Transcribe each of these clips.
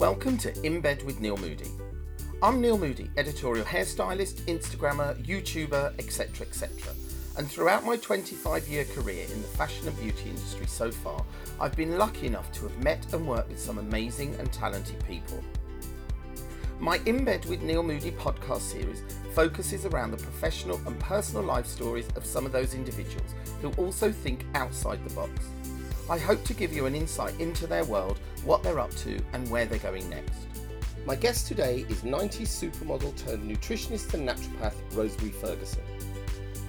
Welcome to In Bed with Neil Moody. I'm Neil Moody, editorial hairstylist, Instagrammer, YouTuber, etc. etc. And throughout my 25 year career in the fashion and beauty industry so far, I've been lucky enough to have met and worked with some amazing and talented people. My In Bed with Neil Moody podcast series focuses around the professional and personal life stories of some of those individuals who also think outside the box. I hope to give you an insight into their world, what they're up to, and where they're going next. My guest today is 90s supermodel turned nutritionist and naturopath Rosemary Ferguson.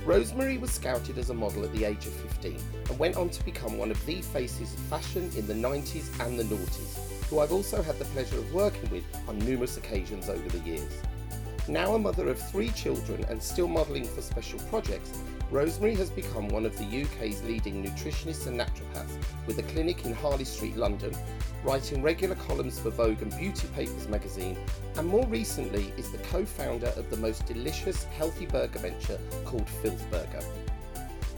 Rosemary was scouted as a model at the age of 15 and went on to become one of the faces of fashion in the 90s and the noughties, who I've also had the pleasure of working with on numerous occasions over the years. Now a mother of three children and still modelling for special projects, Rosemary has become one of the UK's leading nutritionists and naturopaths with a clinic in Harley Street, London, writing regular columns for Vogue and Beauty Papers magazine, and more recently is the co founder of the most delicious healthy burger venture called Filth Burger.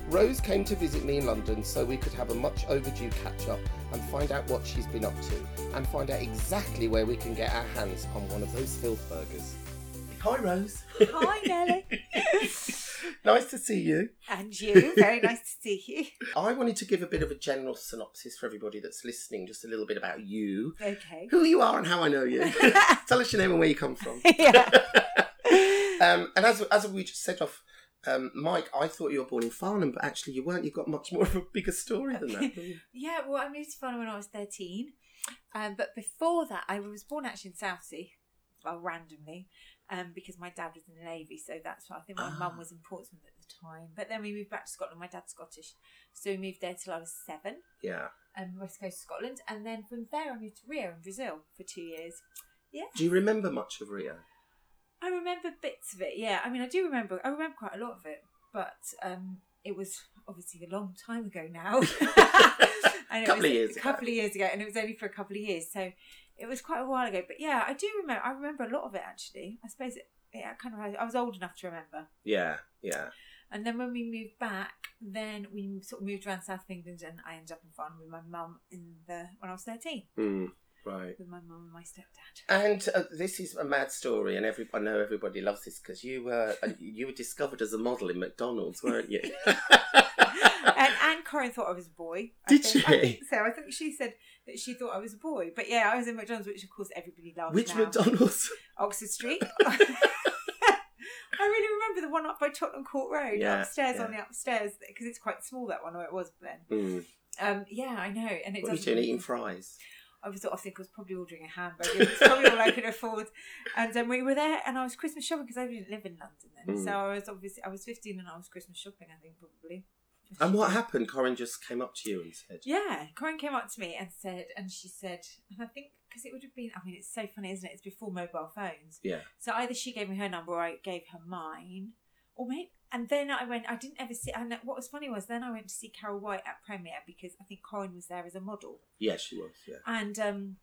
Rose came to visit me in London so we could have a much overdue catch up and find out what she's been up to and find out exactly where we can get our hands on one of those filth burgers. Hi, Rose. Hi, Nelly. nice to see you. And you. Very nice to see you. I wanted to give a bit of a general synopsis for everybody that's listening, just a little bit about you, Okay. who you are, and how I know you. Tell us your name and where you come from. yeah. Um, and as as we just said off, um, Mike, I thought you were born in Farnham, but actually you weren't. You've got much more of a bigger story than that. Yeah, well, I moved to Farnham when I was 13. Um, but before that, I was born actually in Southsea, well, randomly, um, because my dad was in the Navy. So that's why I think my Ah. mum was in Portsmouth at the time. But then we moved back to Scotland. My dad's Scottish. So we moved there till I was seven, yeah. um, west coast of Scotland. And then from there, I moved to Rio in Brazil for two years. Yeah. Do you remember much of Rio? I remember bits of it. Yeah, I mean, I do remember. I remember quite a lot of it, but um, it was obviously a long time ago now. and it Couple was of years A ago. couple of years ago, and it was only for a couple of years, so it was quite a while ago. But yeah, I do remember. I remember a lot of it actually. I suppose it. Yeah, kind of. I was old enough to remember. Yeah, yeah. And then when we moved back, then we sort of moved around south of England, and I ended up in Farnham with my mum in the when I was thirteen Mm, right. with my mum and my stepdad. And uh, this is a mad story, and every, I know everybody loves this because you were uh, you were discovered as a model in McDonald's, weren't you? and Anne Corinne thought I was a boy. I Did think. she? I think so. I think she said that she thought I was a boy. But yeah, I was in McDonald's, which of course everybody loves. Which now. McDonald's? Oxford Street. I really remember the one up by Tottenham Court Road, Yeah, upstairs yeah. on the upstairs, because it's quite small that one, or it was then. Mm. Um, yeah, I know, and it What were you doing? Eating fries? I was, I think, I was probably ordering a hamburger. It's probably all I could afford. And um, we were there, and I was Christmas shopping because I didn't live in London then. Mm. So I was obviously I was fifteen, and I was Christmas shopping. I think probably. And what happened? Corinne just came up to you and said, Yeah, Corinne came up to me and said, and she said, and I think because it would have been, I mean, it's so funny, isn't it? It's before mobile phones. "Yeah, So either she gave me her number or I gave her mine, or maybe. And then I went. I didn't ever see. And what was funny was then I went to see Carol White at Premier because I think Corinne was there as a model. yeah, she was, yeah." And um,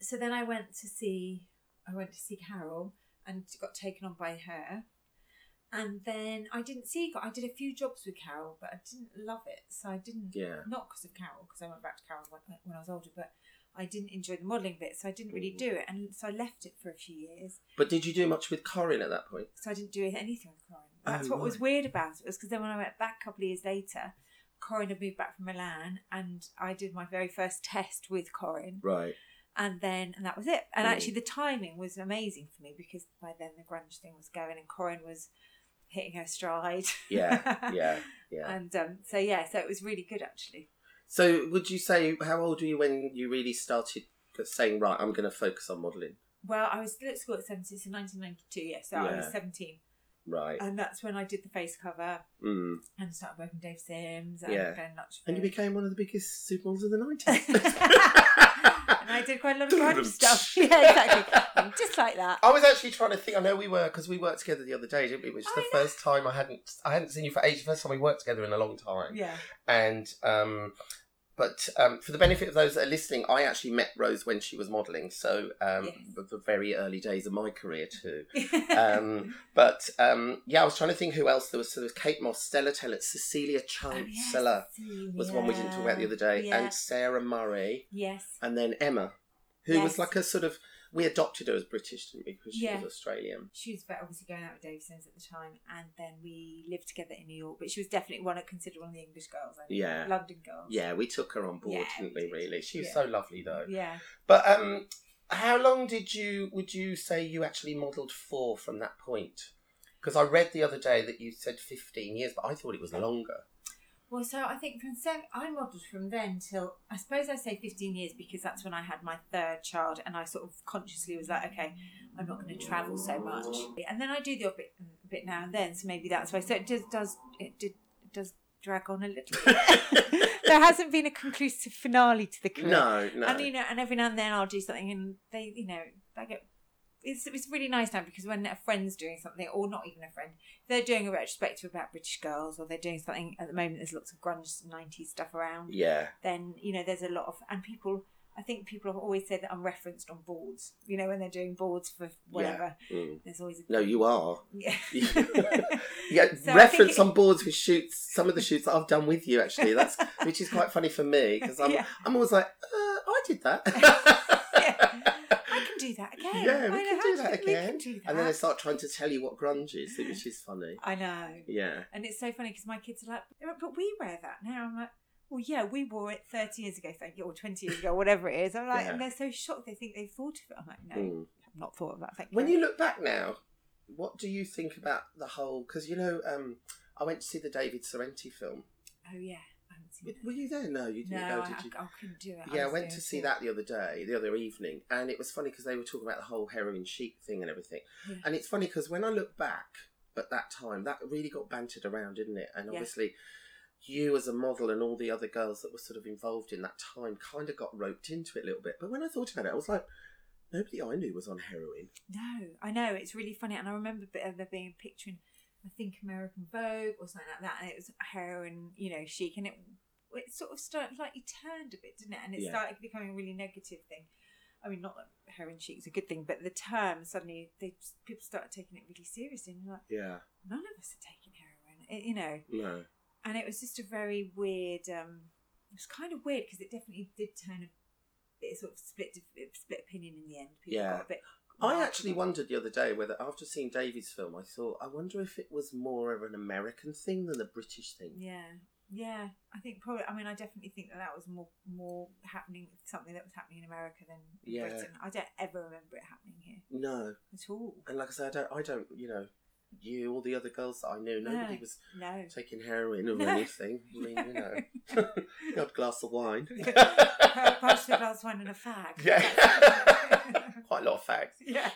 so then I went to see. I went to see Carol and got taken on by her. And then I didn't see. I did a few jobs with Carol, but I didn't love it. So I didn't Yeah. not because of Carol, because I went back to Carol when, when I was older, but I didn't enjoy the modelling bit, so I didn't really Mhm. do it, and so I left it for a few years. But did you do much with Corinne at that point? So I didn't do anything with Corinne. That's Oh, what was weird about it was because then when I went back a couple of years later, Corinne had moved back from Milan, and I did my very first test with Corinne, Right. and then and that was it. And Mm. actually, the timing was amazing for me because by then the grunge thing was going, and Corinne was hitting her stride. Yeah, yeah, yeah. And um, so yeah, so it was really good actually. So, would you say how old were you when you really started saying, "Right, I'm going to focus on modelling? Well, I was still at school at 17, so 1992, yeah, so I was 17. Right. And that's when I did the face cover Mm. and started working with Dave Sims and Yeah. Glenn Luchford. And you became one of the biggest supermodels of the and I did quite a lot of grunge stuff. Yeah, exactly. Just like that. I was actually trying to think. I know we were because we worked together the other day, didn't we? It was the know. first time I hadn't I hadn't seen you for ages. First time we worked together in a long time. Yeah. And um, but um, for the benefit of those that are listening, I actually met Rose when she was modelling. So um, Yes. the, very early days of my career too. Um, but um, yeah, I was trying to think who else there was. So there was Kate Moss, Stella Tennant, Cecilia Oh, yes, Chancellor was one we didn't talk about the other day, Yeah. and Sarah Murray, Yes. and then Emma. who was like a sort of we adopted her as British, didn't we? Because she Yeah. was Australian. She was obviously going out with Davison's at the time, and then we lived together in New York. But she was definitely one of considered one of the English girls. I think. Yeah. London girls. Yeah, we took her on board, Yeah, didn't we we? did. Really, she was Yeah. so lovely though. Yeah. But um, how long did you would you say you actually modelled for from that point? Because I read the other day that you said fifteen years, but I thought it was longer. Well, so I think from seven, I modelled from then till I suppose I say fifteen years because that's when I had my third child, and I sort of consciously was like, okay, I'm not going to travel so much, and then I do the odd bit, um, bit now and then, so maybe that's why. So it does, does it did does drag on a little. bit. there hasn't been a conclusive finale to the career. No, no. And you know, and every now and then I'll do something, and they, you know, they get. It's, it's really nice now because when a friend's doing something, or not even a friend, they're doing a retrospective about British girls, or they're doing something at the moment. There's lots of grunge '90s stuff around. yeah, Then you know, there's a lot of and people. I think people have always said that I'm referenced on boards. You know, when they're doing boards for whatever, Mm. there's always a no, you are. yeah. Yeah, So reference it- on boards with shoots. Some of the shoots that I've done with you, actually, that's which is quite funny for me because I'm Yeah. I'm always like, uh, I did that. Do that again. Yeah, we I can do that again. do And then they start trying to tell you what grunge is, which is funny. I know. Yeah. And it's so funny because my kids are like, but we wear that now. I'm like, well, yeah, we wore it 30 years ago, thank you, or 20 years ago, whatever it is. I'm like, Yeah. and they're so shocked they think they've thought of it. I'm like, no, Mm. I've not thought of that, thank When you. you look back now, what do you think about the whole? Because you know, um, I went to see the David Sorrenti film. Oh, yeah, Were you there? No, you didn't go, I, did you? I, I couldn't do it. Yeah, I was went to see it. that the other day, the other evening, and it was funny because they were talking about the whole heroin chic thing and everything. Yeah. And it's funny because when I look back at that time, that really got bantered around, didn't it? And Yeah. obviously, you as a model and all the other girls that were sort of involved in that time kind of got roped into it a little bit. But when I thought about it, I was like, nobody I knew was on heroin. No, I know it's really funny, and I remember bit of there being a picture in, I think American Vogue or something like that, and it was heroin, you know, chic, and it it sort of started like it turned a bit, didn't it? And it Yeah. started becoming a really negative thing. I mean, not that heroin chic is a good thing, but the term suddenly they people started taking it really seriously, and you're like, Yeah. none of us are taking heroin, it, you know. No. And it was just a very weird. um It was kind of weird because it definitely did turn a bit sort of split split opinion in the end. People Yeah. got a bit. I actually wondered the other day whether, after seeing David's film, I thought, I wonder if it was more of an American thing than a British thing. Yeah, yeah. I think probably. I mean, I definitely think that that was more more happening something that was happening in America than in Yeah. Britain. I don't ever remember it happening here No. at all. And like I said, I don't, I don't, you know, you, all the other girls that I knew, nobody No. was No. taking heroin or No. anything. I mean, you know, the a glass of wine. The glass of wine and a fag. yeah. Quite a lot of fags. yeah.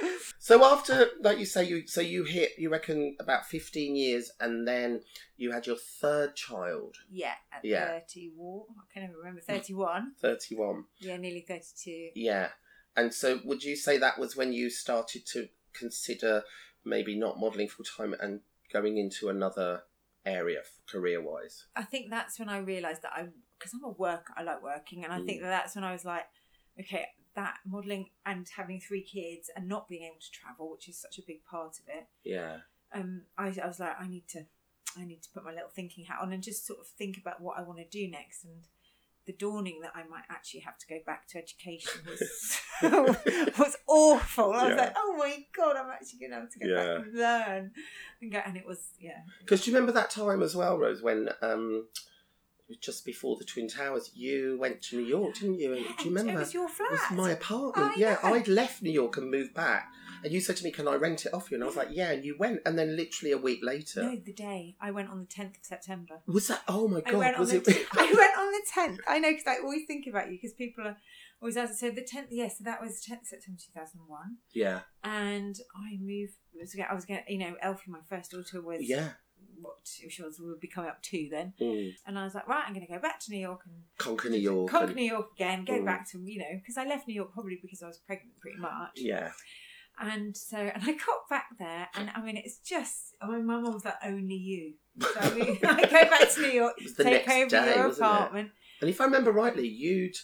so after, like you say, you so you hit, you reckon about fifteen years, and then you had your third child, Yeah. At Yeah. thirty one. I can't even remember. Thirty one. thirty-one. Yeah, nearly thirty two. Yeah. And so, would you say that was when you started to consider maybe not modelling full time and going into another area career wise? I think that's when I realised that I, because I'm a worker, I like working, and I think Mm. that that's when I was like, okay, that modelling and having three kids and not being able to travel, which is such a big part of it. Yeah. Um, I, I was like, I need to, I need to put my little thinking hat on and just sort of think about what I want to do next. And the dawning that I might actually have to go back to education was was awful. I was Yeah. like, oh my god, I'm actually going to have to go Yeah. back and learn and go. And it was, yeah, Because do you remember that time as well, Rose, when um, just before the Twin Towers, you went to New York, didn't you? Yeah, do you remember? It was your flat. It was my apartment. I yeah, know. I'd left New York and moved back. And you said to me, Can I rent it off you? And I was like, Yeah, and you went. And then literally a week later. No, the day I went on the tenth of September. Was that? Oh my I God. went on was the it? I went on the tenth. I know because I always think about you because people are always asking. So the tenth, yes, so that was tenth September two thousand one, yeah. and I moved. it was- I was going, you know, Elfie, my first daughter, was Yeah. What she was would be coming up two then, Mm. and I was like, right, I'm going to go back to New York and Conquer New York. conquer and- New York again, go Mm. back to you know because I left New York probably because I was pregnant pretty much. Yeah. And so, and I got back there, and I mean, it's just, I mean, my mum was like, only you. So I mean, I go back to New York, It was the take over day, your wasn't it? apartment. And if I remember rightly, you'd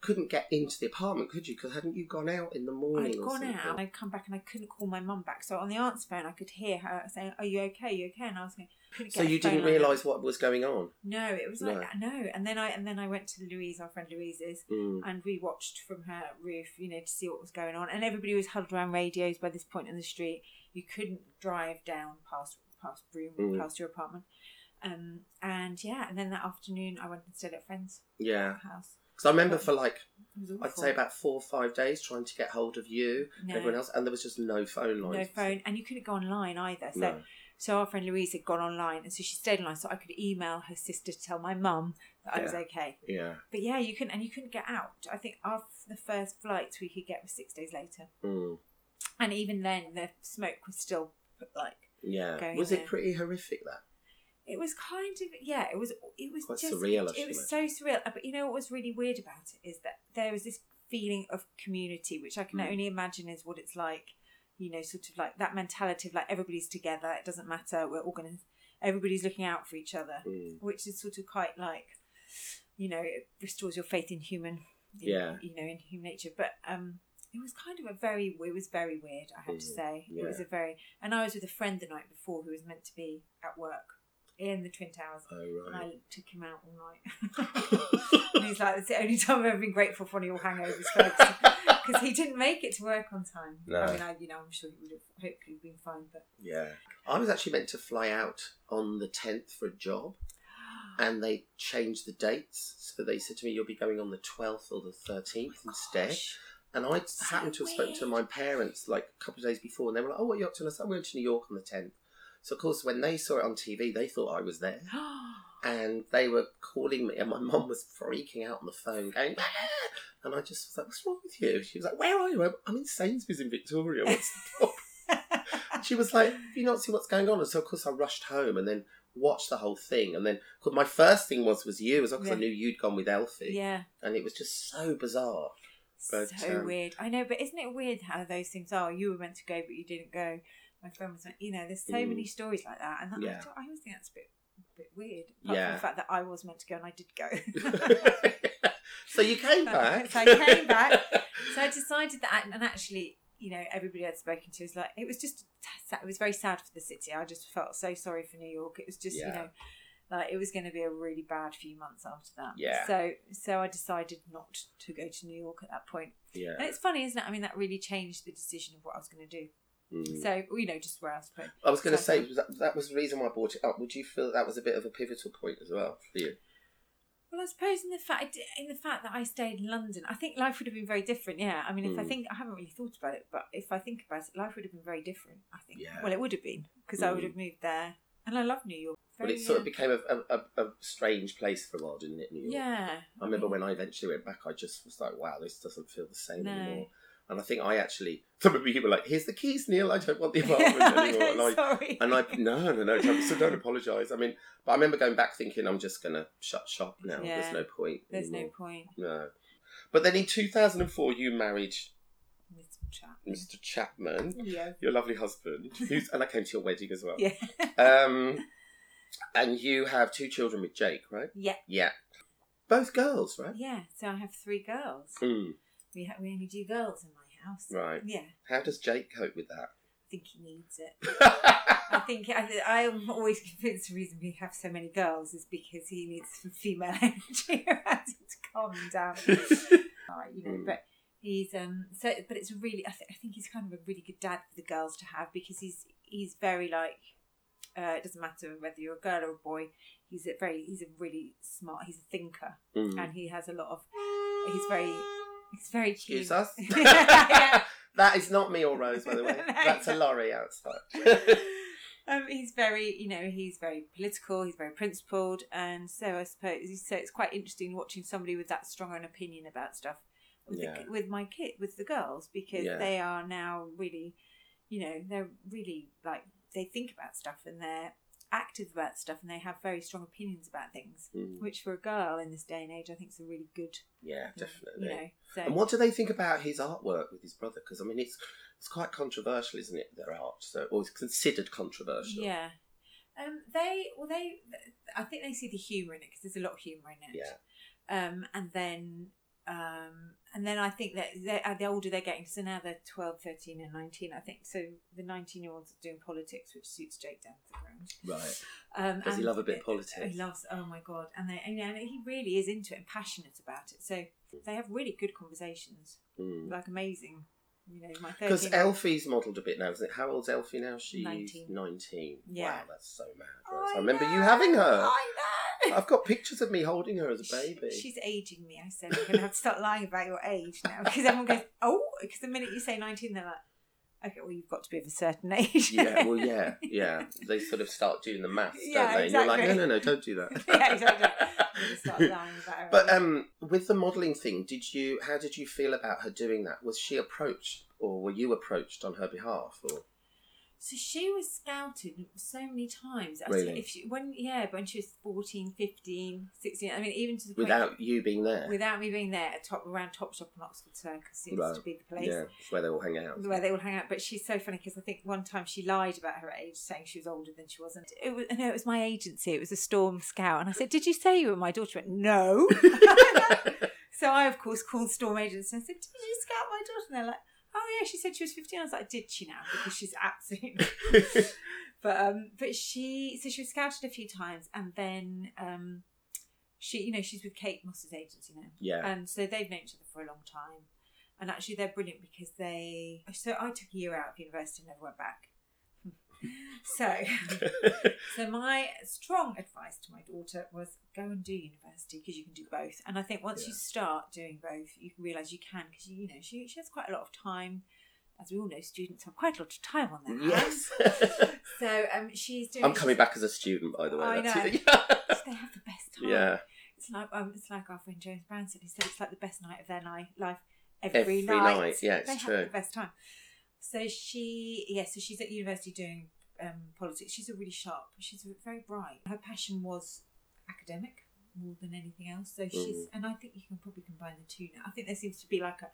couldn't get into the apartment, could you? Because hadn't you gone out in the morning? I'd gone out, I'd come back, and I couldn't call my mum back. So on the answer phone, I could hear her saying, "Are you okay? Are you okay?" And I was going, So you didn't realise what was going on. No, it was like no. And then I and then I went to Louise, our friend Louise's, Mm. and we watched from her roof, you know, to see what was going on. And everybody was huddled around radios by this point in the street. You couldn't drive down past past room, Mm. past your apartment. Um, and yeah, and then that afternoon I went and stayed at friend's Yeah, house. Because I remember for like I'd say about four or five days trying to get hold of you, No. everyone else, and there was just no phone lines. no phone, and you couldn't go online either. So No. So our friend Louise had gone online, and so she stayed online, so I could email her sister to tell my mum that I was Yeah. okay. Yeah. But yeah, you couldn't, and you couldn't get out. I think after the first flights we could get was six days later, Mm. and even then the smoke was still like Yeah. Going Was there. it pretty horrific that? It was kind of yeah, it was it was Quite just surreal, I It was so surreal. But you know what was really weird about it is that there was this feeling of community, which I can Mm. only imagine is what it's like. You know, sort of like that mentality of like everybody's together. It doesn't matter. We're all gonna. Everybody's looking out for each other. Mm. which is sort of quite like, you know, it restores your faith in human, in, Yeah. you know, in human nature. But um, it was kind of a very, it was very weird. I have to Mm, say, it was a very, and I was with a friend the night before who was meant to be at work in the Twin Towers. Oh And. I took him out all night. and he's like, it's the only time I've ever been grateful for of your hangovers, folks. Because he didn't make it to work on time. No. I mean, I, you know, I'm sure he would have hopefully been fine, but yeah. I was actually meant to fly out on the tenth for a job, and they changed the dates. So they said to me, "You'll be going on the twelfth or the thirteenth oh instead." Gosh. And I So happened to have spoken to my parents like a couple of days before, and they were like, "Oh, what are you up to?" And I said, "I'm going to New York on the 10th. So of course, when they saw it on TV, they thought I was there, and they were calling me, and my mum was freaking out on the phone, going, "Ah!" and I just was like, "What's wrong with you?" She was like, "Where are you?" I'm- in Sainsbury's in Victoria. What's the problem? she was like, "Have you not see what's going on?" And so of course I rushed home and then watched the whole thing, and then 'cause my first thing was was you, as well, because I knew you'd gone with Elfie, yeah. and it was just so bizarre. But, so um, weird. I know, but isn't it weird how those things are? You were meant to go, but you didn't go. My friend was, you know, there's so Mm. many stories like that, and that, Yeah. I, I always think that's a bit, a bit weird. Apart from Yeah. the fact that I was meant to go and I did go. so you came So- back. so I came back. so I decided that, and actually, you know, everybody I'd spoken to was like, it was just, it was very sad for the city. I just felt so sorry for New York. It was just, you know, like it was going to be a really bad few months after that. Yeah. So, so I decided not to go to New York at that point. yeah. And it's funny, isn't it? I mean, that really changed the decision of what I was going to do. Mm. So, you know, just where I was put. I was going to say that, that was the reason why I brought it up. Would you feel that was a bit of a pivotal point as well for you? Well, I suppose in the fact in the fact that I stayed in London, I think life would have been very different. Yeah, I mean, if I Mm. think I haven't really thought about it, but if I think about it, life would have been very different. I think. Yeah. Well, it would have been because I would Mm. have moved there, and I love New York. But Very, it sort of uh, became a, a, a, a strange place for a while, didn't it, New York? yeah. I remember when I eventually went back, I just was like, wow, this doesn't feel the same No. anymore. And I think I actually, some of you were like, here's the keys, Neil, I don't want the apartment anymore. and I, Sorry. and I, no, no, no, don't- so don't apologise. I mean, but I remember going back thinking, I'm just going to shut shop now. Yeah. There's no point. There's no point. No. But then in 2004, you married Mr. Chat. Mr. Chapman, Yeah. your lovely husband, who's, and I came to your wedding as well. Yeah. Um, and you have two children with Jake, right? Yeah. Yeah. Both girls, right? Yeah. So I have three girls. Mm, We ha- we only do girls in my house. right. Yeah. How does Jake cope with that? I think he needs it. I think I, I am always convinced the reason we have so many girls is because he needs some female energy around him to calm him down. right, you know, Mm. but he's um so but it's really I, th- I think he's kind of a really good dad for the girls to have because he's he's very like uh, it doesn't matter whether you're a girl or a boy. He's a very he's a really smart. He's a thinker Mm. and he has a lot of. He's very he's very keen. Excuse us. Yeah. that is not me or Rose, by the way. That's a lorry outside. um, he's very, you know, he's very political. He's very principled, and so I suppose so. It's quite interesting watching somebody with that strong an opinion about stuff with, Yeah. the, with my kid, with the girls, because Yeah. they are now really, you know, they're really like they think about stuff and they're active about stuff and they have very strong opinions about things. Mm. Which for a girl in this day and age, I think is a really good, Yeah, you definitely. know. So And what do they think about his artwork with his brother? Because I mean, it's it's quite controversial, isn't it? Their art, so or it's considered controversial. Yeah. Um, they well they I think they see the humour in it because there's a lot of humour in it. Yeah. Um, and then um, and then I think that uh, the older they're getting, so now they're 12, 13 and 19, I think. So the 19 year olds are doing politics, which suits Jake down to the ground. Right. Um, Does he love a bit of politics? He loves, oh my God. And, they, and, and he really is into it and passionate about it. So they have really good conversations, like amazing. You know, my Because Elfie's modelled a bit now, isn't it? How old's Elfie now? She's 19. 19. Yeah. Wow, that's so mad. Grace. I, remember you having her. I know. I've got pictures of me holding her as a baby. She's aging me. I said, I'm going to have to start lying about your age now because everyone goes, oh, because the minute you say 19, they're like, okay, well, you've got to be of a certain age. yeah, well, yeah, yeah. They sort of start doing the maths, don't Yeah, they? And you're like, no, no, no, don't do that. yeah, exactly. I'm going to start lying about her But um, with the modelling thing, did you? How did you feel about her doing that? Was she approached, or were you approached on her behalf? Or So she was scouted so many times. I Really? If she, when yeah, when she was 14, 15, 16, I mean, even to the point without you being there? without me being there, at top around Top Shop and Oxford Circus seems Right. to be the place. yeah, where they all hang out. where they all hang out. But she's so funny because I think one time she lied about her age, saying she was older than she wasn't. It was no, it was my agency. It was a Storm Scout, and I said, "Did you say you were my daughter?" She went, "No." so I, of course, called Storm Agency and said, "Did you scout my daughter?" And they're like, "Oh yeah, she said she was 15. I was like, "Did she now?" Because she's absolutely. but um, but she so she was scouted a few times, and then um, she you know she's with Kate Moss's agency now. yeah, And so they've known each other for a long time. And actually, they're brilliant because they. So I took a year out of university and never went back. So, so my strong advice to my daughter was go and do university because you can do both. And I think once you start doing both, you can realise you can because you, you know she she has quite a lot of time. As we all know, students have quite a lot of time on their hands. yes. So um, she's doing. I'm coming back as a student, by the way. I know. it. They have the best time. yeah, It's like um, it's like our friend James Brown said. He said it's like the best night of their life every, Every night. night, yeah, it's they true. have the best time. So she, yeah, so she's at university doing um, politics. She's a really sharp. She's very bright. Her passion was academic more than anything else. So she's, Mm. and I think you can probably combine the two now. I think there seems to be like a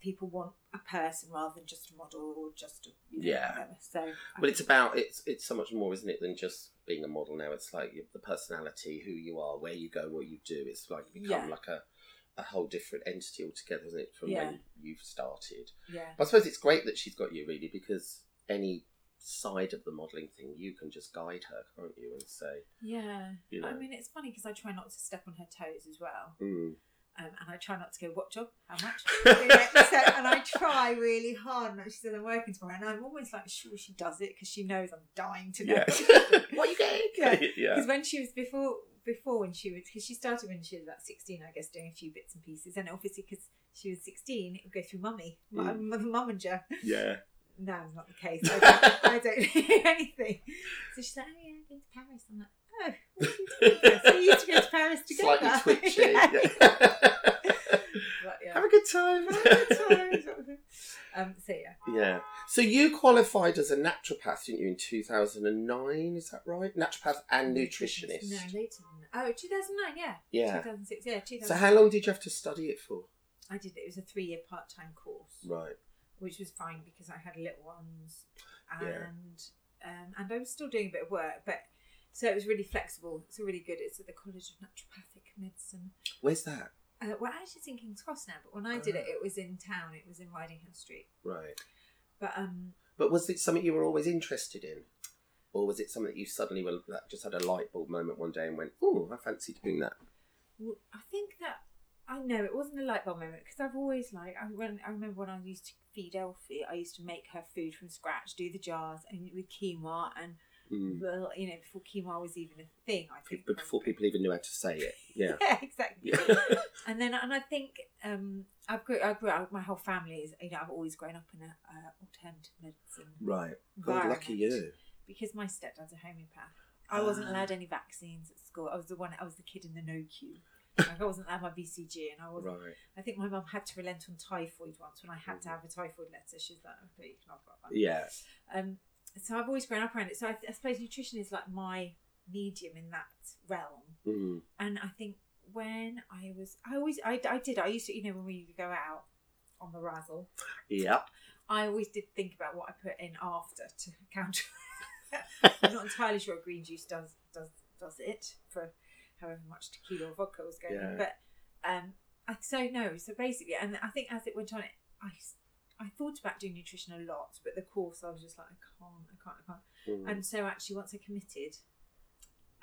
people want a person rather than just a model or just a you know, Yeah. whatever. So I but it's about it's it's so much more, isn't it, than just being a model now? It's like the personality, who you are, where you go, what you do. It's like become Yeah. like a a whole different entity altogether, isn't it, from Yeah. when you've started? yeah. I suppose it's great that she's got you really because any side of the modelling thing you can just guide her, can't you, and say, Yeah, You I mean, it's funny because I try not to step on her toes as well, mm. um, and I try not to go, "What job? How much?" So, and I try really hard. And she says, "I'm working tomorrow," and I'm always like sure she does it because she knows I'm dying to know. yeah, what you getting? Yeah. yeah. Because when she was before, before when she was, because she started when she was about sixteen, I guess, doing a few bits and pieces, and obviously because she was sixteen, it would go through mummy, Mm. mother mumminger. yeah. No, it's not the case. I don't, I don't do anything. So she's like, oh yeah, I'm going to Paris. I'm like, oh, what are you doing? So we used to go to Paris together. Slightly twitchy. yeah. But, yeah. Have a good time. Have a good time, sort of thing. Um, so yeah. yeah. So you qualified as a naturopath, didn't you, in 2009? Is that right? Naturopath and nutritionist. No, later. Oh, 2009, yeah. Yeah. 2006, yeah. 2006. So how long did you have to study it for? I did it. It was a three-year part-time course, Right. which was fine because I had little ones, Yeah. and um, and I was still doing a bit of work, but so it was really flexible. It's really good. It's at the College of Naturopathic Medicine. Where's that? Uh, well, actually, it's in King's Cross now, but when I did it, Ah. it was in town. It was in Riding House Street. Right. But um, But was it something you were always interested in? Or was it something that you suddenly were, that just had a light bulb moment one day and went, oh, I fancy doing that? Well, I think that I know it wasn't a light bulb moment because I've always like I when I remember when I used to feed Elfie, I used to make her food from scratch, do the jars and with quinoa and Mm. well, you know before quinoa was even a thing. I think Before people even knew how to say it. Yeah. yeah, exactly. Yeah. And then and I think um, I've grew I grew up. My whole family is you know I've always grown up in a uh, alternative medicine right. God, lucky you. Because my stepdad's a homeopath. I wasn't Ah. allowed any vaccines at school. I was the one. I was the kid in the no queue. Like I wasn't allowed my BCG, and I wasn't. Right. I think my mum had to relent on typhoid once when I had to Mhm. have a typhoid letter. She's like, "Okay, you can have that." Yeah. Um, so I've always grown up around it. So I, I suppose nutrition is like my medium in that realm. Mm. And I think when I was, I always, I, I did. I used to, you know, when we would go out on the razzle, Yeah. I always did think about what I put in after to counter. I'm not entirely sure green juice does does does it for however much tequila or vodka was going Yeah. in, but um, I, so no, so basically, and I think as it went on, it, I thought about doing nutrition a lot, but the course I was just like, I can't, I can't, I can't. Mm. And so actually, once I committed,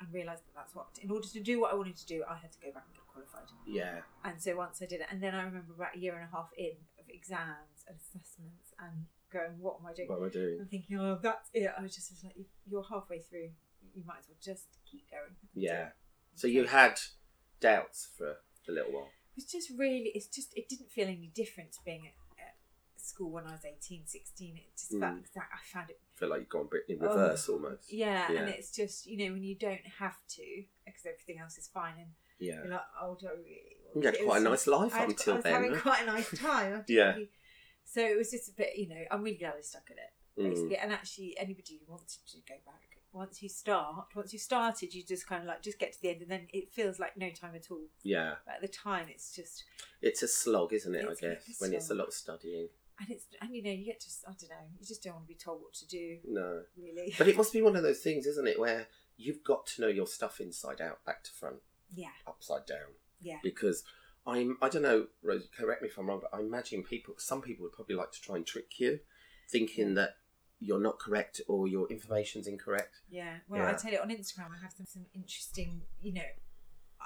and realised that that's what in order to do what I wanted to do, I had to go back and get qualified. yeah. And so once I did it, and then I remember about a year and a half in of exams and assessments and going, what am I doing? What am I doing? I'm thinking, oh, that's it. I was just was like, you're halfway through. You might as well just keep going. Yeah. So you had doubts for a little while. It was just really, it's just, it didn't feel any different to being at, at school when I was 18, 16. It just felt Mm. exact. I found it, feel like you've gone a bit in Oh, reverse almost. yeah, Yeah. And it's just, you know, when you don't have to, because everything else is fine, and Yeah. you're like, oh, do I really? You had quite a nice life had- until then. having quite a nice time. Yeah. really- So it was just a bit, you know, I'm really glad I stuck at it, Mm. basically. And actually, anybody who wanted to go back, once you start, once you started, you just kind of like just get to the end, and then it feels like no time at all. Yeah. But at the time, it's just, It's a slog, isn't it? I guess when it's a lot of studying. and it's, and you know, you get just, I don't know, you just don't want to be told what to do, No. really. But it must be one of those things, isn't it, where you've got to know your stuff inside out, back to front, yeah, upside down. yeah, Because I'm, I don't know, Rose, correct me if I'm wrong, but I imagine people, some people would probably like to try and trick you, thinking that you're not correct or your information's incorrect. yeah. Well, I tell you, on Instagram, I have some, some interesting, you know,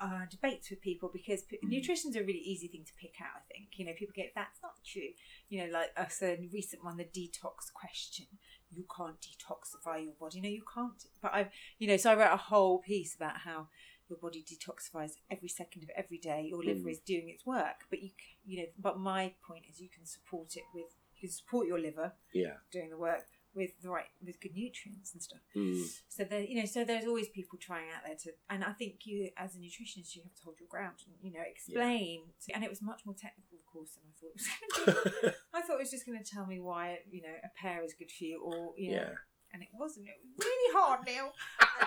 uh, debates with people because p- Mm. nutrition's a really easy thing to pick out. I think you know people get that's not true. You know, like us a recent one, the detox question. You can't detoxify your body. No, you can't. But I've you know, so I wrote a whole piece about how your body detoxifies every second of every day. Your liver Mm. is doing its work, but you you know. But my point is, you can support it with you can support your liver Yeah. doing the work with the right with good nutrients and stuff. Mm. So there, you know, so there's always people trying out there to, and I think you, as a nutritionist, you have to hold your ground and you know explain. And it was much more technical, of course, than I thought it was. Going to be. I thought it was just going to tell me why you know a pear is good for you, or you know, yeah. And it wasn't. It was really hard, Neil.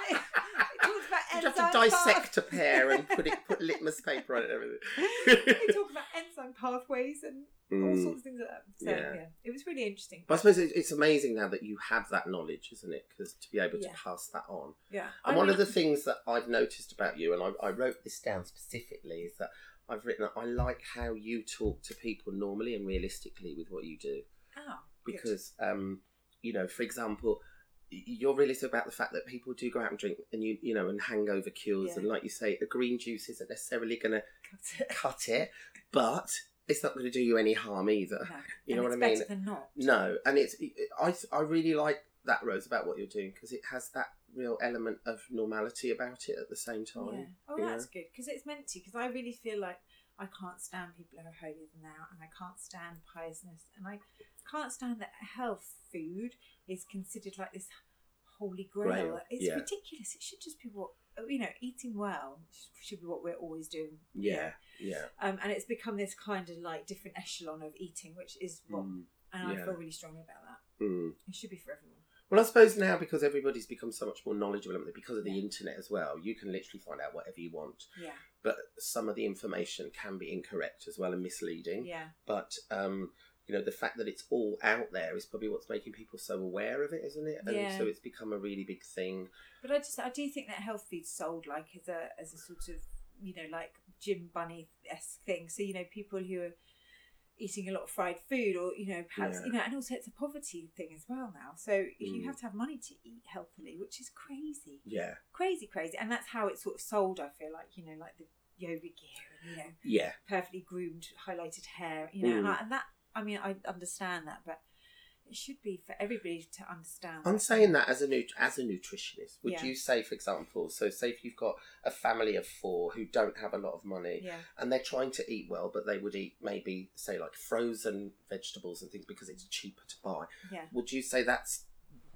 It, it talks about You'd have to dissect a path- pear and put it, put litmus paper on it and everything. they talk about enzyme pathways and all Mm. sorts of things like that. So Yeah. yeah, it was really interesting. But I suppose it- it's amazing now that you have that knowledge, isn't it? Because to be able to pass that on. Yeah, And I one of the things that I've noticed about you, and I, I wrote this down specifically, is that I've written I like how you talk to people normally and realistically with what you do. oh. Because, um, you know, for example, you're realistic about the fact that people do go out and drink and you you know and hangover cures Yeah. and like you say a green juice isn't necessarily going to Cut it. cut it but it's not going to do you any harm either No. you know And what I mean Better than not. no, and it's I I really like that Rose about what you're doing because it has that real element of normality about it at the same Yeah. time. Oh, that's know? good because it's meant to. Because I really feel like I can't stand people who are holier than thou, and I can't stand piousness, and I can't stand that health food is considered like this holy grail. Grail, It's yeah. ridiculous. It should just be what you know. Eating well should be what we're always doing. Yeah, yeah. Um, and it's become this kind of like different echelon of eating, which is what, Mm, and I yeah. feel really strongly about that. mm. It should be for everyone. Well, I suppose now because everybody's become so much more knowledgeable because of the Yeah. internet as well, you can literally find out whatever you want. Yeah. But some of the information can be incorrect as well and misleading. Yeah. But um, you know, the fact that it's all out there is probably what's making people so aware of it, isn't it? And Yeah. so it's become a really big thing. But I just I do think that health food's sold like as a as a sort of you know like gym bunny esque thing. So you know people who are eating a lot of fried food or you know perhaps Yeah. you know and also it's a poverty thing as well now. So if you Mm. have to have money to eat healthily, which is crazy, Yeah, crazy, crazy, and that's how it's sort of sold. I feel like you know like the yoga gear and you know yeah. perfectly groomed highlighted hair you know and, Mm. I, and that I mean I understand that but. It should be for everybody to understand. I'm saying that as a nu- as a nutritionist, would Yeah. you say, for example, so say if you've got a family of four who don't have a lot of money Yeah. and they're trying to eat well, but they would eat maybe say like frozen vegetables and things because it's cheaper to buy. Yeah. Would you say that's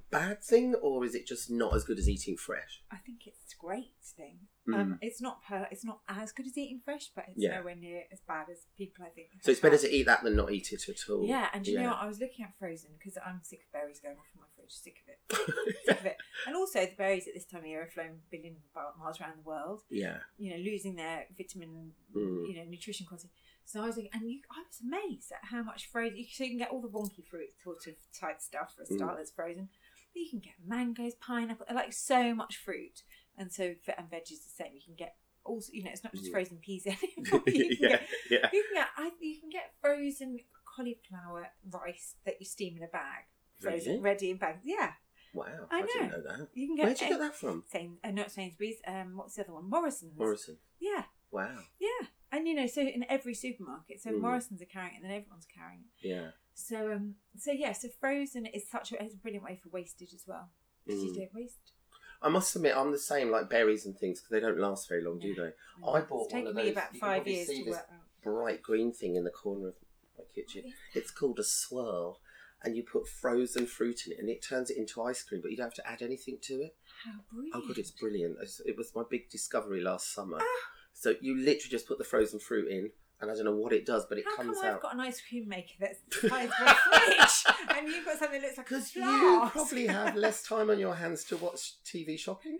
bad thing or is it just not as good as eating fresh? I think it's a great thing. Mm. Um, it's not per, it's not as good as eating fresh, but it's Yeah. nowhere near as bad as people I think. So it's better to eat that than not eat it at all. Yeah, and you know what? I was looking at frozen because I'm sick of berries going off in my fridge. Sick of it. Sick of it. And also the berries at this time of year are flown billion miles around the world. yeah. You know, losing their vitamin, Mm. you know, nutrition content. So I was like, and you, I was amazed at how much frozen. You, so you can get all the wonky fruit sort of type stuff for a start Mm. that's frozen. You can get mangoes, pineapple, like so much fruit, and so and veggies the same. You can get also you know it's not just Mm. frozen peas anymore. you, can yeah, get, yeah. you can get I, you can get frozen cauliflower rice that you steam in a bag, frozen Really? ready in bags. Yeah, Wow, I I, didn't know. know that. you can get. Where'd you get that from? Sain, uh, not Sainsbury's. Um, what's the other one? Morrison's. Morrison. Yeah, Wow. yeah, and you know, so in every supermarket, so Mm. Morrison's are carrying it, and then everyone's carrying it. Yeah. So um, so yeah, so frozen is such a, is a brilliant way for wastage as well. 'Cause you Mm. don't waste. I must admit, I'm the same like berries and things because they don't last very long, do they? I bought It's one of me about five years to work out. Bright green thing in the corner of my kitchen. It's called a swirl, and you put frozen fruit in it, and it turns it into ice cream, but you don't have to add anything to it. How brilliant! Oh god, it's brilliant! It was my big discovery last summer. Ah. So you literally just put the frozen fruit in, and I don't know what it does, but it How come comes I've out. got an ice cream maker that's the size of a fridge, and you've got something that looks like a Because you flask? probably have less time on your hands to watch TV shopping.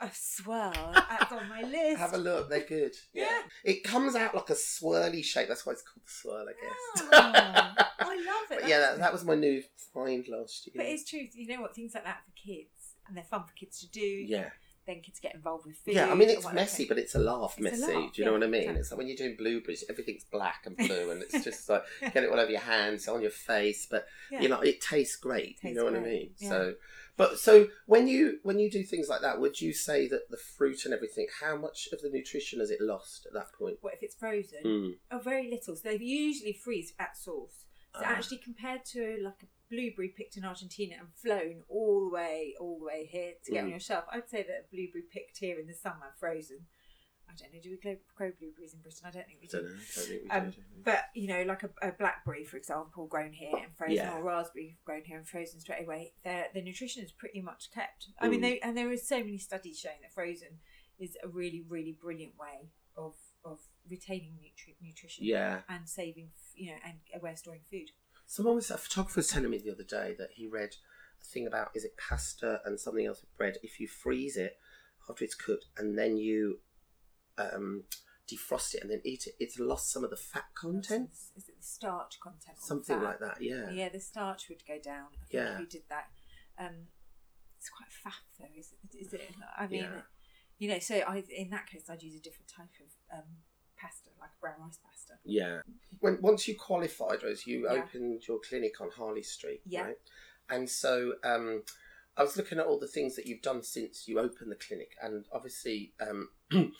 a swirl. That's on my list. have a look, they're good. Yeah. It comes out like a swirly shape. That's why it's called the swirl, I guess. Oh, I love it. but yeah, that, that was my new find last year. But it's true. You know what? Things like that for kids, and they're fun for kids to do. yeah. Then kids get involved with food. Yeah, I mean it's messy, but it's a laugh It's a messy. laugh, Do you know yeah, what I mean? exactly. It's like when you're doing blueberries, everything's black and blue, and it's just like get it all over your hands, on your face, but Yeah. you know it tastes great. you Tastes know what I mean? So, but so when you when you do things like that, would you say that the fruit and everything, how much of the nutrition has it lost at that point? What if it's frozen? Mm. Oh, very little. So they usually freeze at source. So Ah. actually, compared to like a blueberry picked in Argentina and flown all the way, all the way here to get on Mm. your shelf, I'd say that a blueberry picked here in the summer, frozen. I don't know. Do we grow, grow blueberries in Britain? I don't think we I don't know. I don't think we Um, do. but you know, like a, a blackberry, for example, grown here and frozen, Yeah. or raspberry grown here and frozen straight away, their the nutrition is pretty much kept. I mean, Mm. they and there are so many studies showing that frozen is a really, really brilliant way of of retaining nutri- nutrition Yeah. and saving, f- you know, and a way storing food. Someone was a photographer was telling me the other day that he read a thing about is it pasta and something else with bread. If you freeze it after it's cooked and then you um, defrost it and then eat it, it's lost some of the fat content. Is it the starch content? Something fat? like that. Yeah. Yeah, the starch would go down. I think Yeah. if you did that. Um, it's quite faff though, is it? Is it? I mean, Yeah. you know, so I in that case I'd use a different type of um, pasta, like a brown rice pasta. Yeah. When once you qualified, Rose, you Yeah. opened your clinic on Harley Street, Yeah. right? And so um, I was looking at all the things that you've done since you opened the clinic, and obviously um,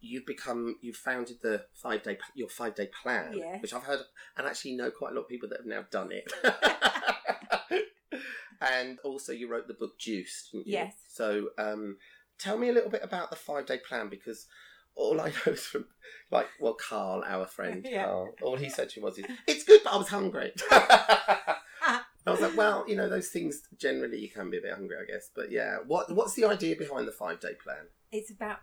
you've become you've founded the five day your five day plan, Yes. which I've heard and actually know quite a lot of people that have now done it. and also, you wrote the book Juiced, didn't you? Yes. So, um, tell me a little bit about the five day plan because all I know is from, like, well, Carl, our friend, Yeah. Carl, all he said to me was, It's good, but I was hungry. I was like, well, you know, those things generally you can be a bit hungry, I guess. But yeah, what what's the idea behind the five day plan? It's about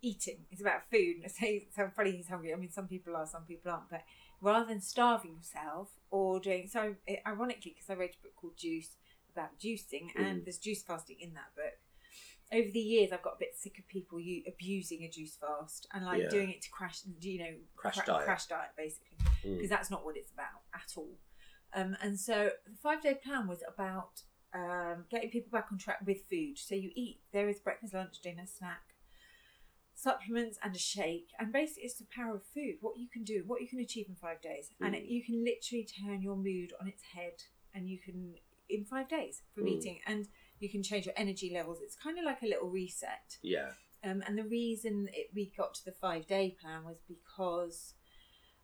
eating. It's about food. I say so funny he's hungry. I mean, some people are, some people aren't. But rather than starving yourself or doing so, ironically, because I read a book called Juice about juicing, and Mm. there's juice fasting in that book. Over the years, I've got a bit sick of people you, abusing a juice fast and like Yeah. doing it to crash, you know, Crash cra- diet. crash diet basically, Mm. because that's not what it's about at all. Um, and so the five day plan was about um, getting people back on track with food. So you eat, there is breakfast, lunch, dinner, snack, supplements, and a shake. And basically, it's the power of food, what you can do, what you can achieve in five days. And it, Mm. you can literally turn your mood on its head, and you can, in five days from Mm. eating, and you can change your energy levels. It's kind of like a little reset. Yeah. Um, and the reason it, we got to the five day plan was because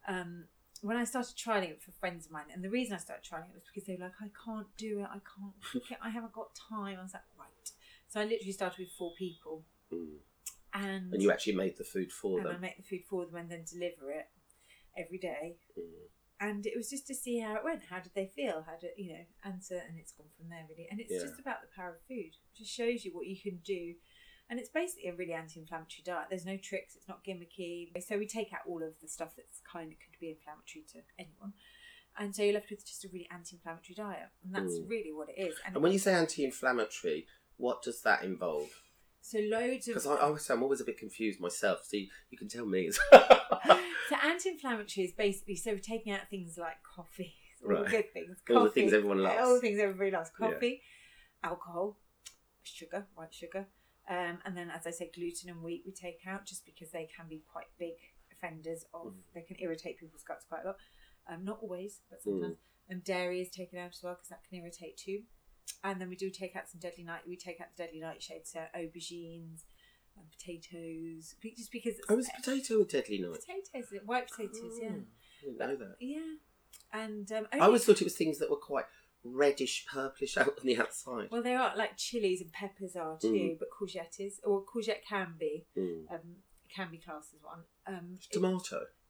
um, when I started trialing it for friends of mine, and the reason I started trialing it was because they were like, I can't do it, I can't cook it, I haven't got time. I was like, right. So I literally started with four people, Mm. and, And you actually made the food for and I them. make the food for them and then deliver it every day. Mm. And it was just to see how it went. How did they feel? How did you know? And so, and it's gone from there really. And it's Yeah. just about the power of food. It just shows you what you can do. And it's basically a really anti-inflammatory diet. There's no tricks. It's not gimmicky. So we take out all of the stuff that's kind of could be inflammatory to anyone, and so you're left with just a really anti-inflammatory diet, and that's Mm. really what it is. And, And when you say anti-inflammatory, what does that involve? So loads of Because I, I always say I'm always a bit confused myself. So you, you can tell me so anti-inflammatory is basically so we're taking out things like coffee, all Right. good things, All the things everyone loves. all the things everybody loves, Yeah. coffee, alcohol, sugar, white sugar, Um, and then, as I said, gluten and wheat we take out just because they can be quite big offenders of. Mm. They can irritate people's guts quite a lot. Um, not always, but Mm. sometimes. And dairy is taken out as well because that can irritate too. And then we do take out some deadly night. We take out the deadly nightshade, so aubergines, and potatoes, just because it's Oh, was potato a deadly night? potatoes, white potatoes, yeah, Oh, I didn't know that. yeah. And um, I always thought it was things that were quite reddish, purplish out on the outside. well, there are like chilies and peppers are too, Mm. but courgette is, or courgette can be, Mm. um, can be classed as one. Um, it-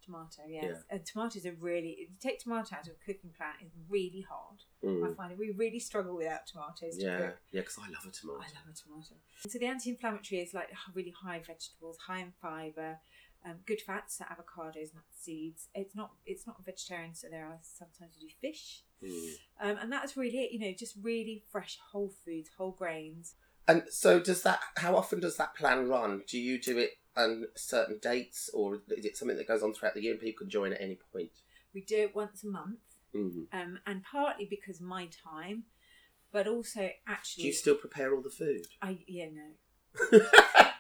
Tomato. yes. And tomatoes are really, if you take tomato out of a cooking plan, it's really hard. I Mm. find it we really struggle without tomatoes to Yeah, cook. yeah, because I love a tomato. I love a tomato. So the anti-inflammatory is like really high vegetables, high in fibre, um, good fats, so avocados, nuts, seeds. It's not it's not vegetarian, so there are sometimes you do fish, Mm. um, and that's really it. You know, just really fresh whole foods, whole grains. And so, does that? How often does that plan run? Do you do it on certain dates, or is it something that goes on throughout the year and people can join at any point? We do it once a month, Mm. um, and partly because my time, but also actually, Do you still prepare all the food? I yeah no.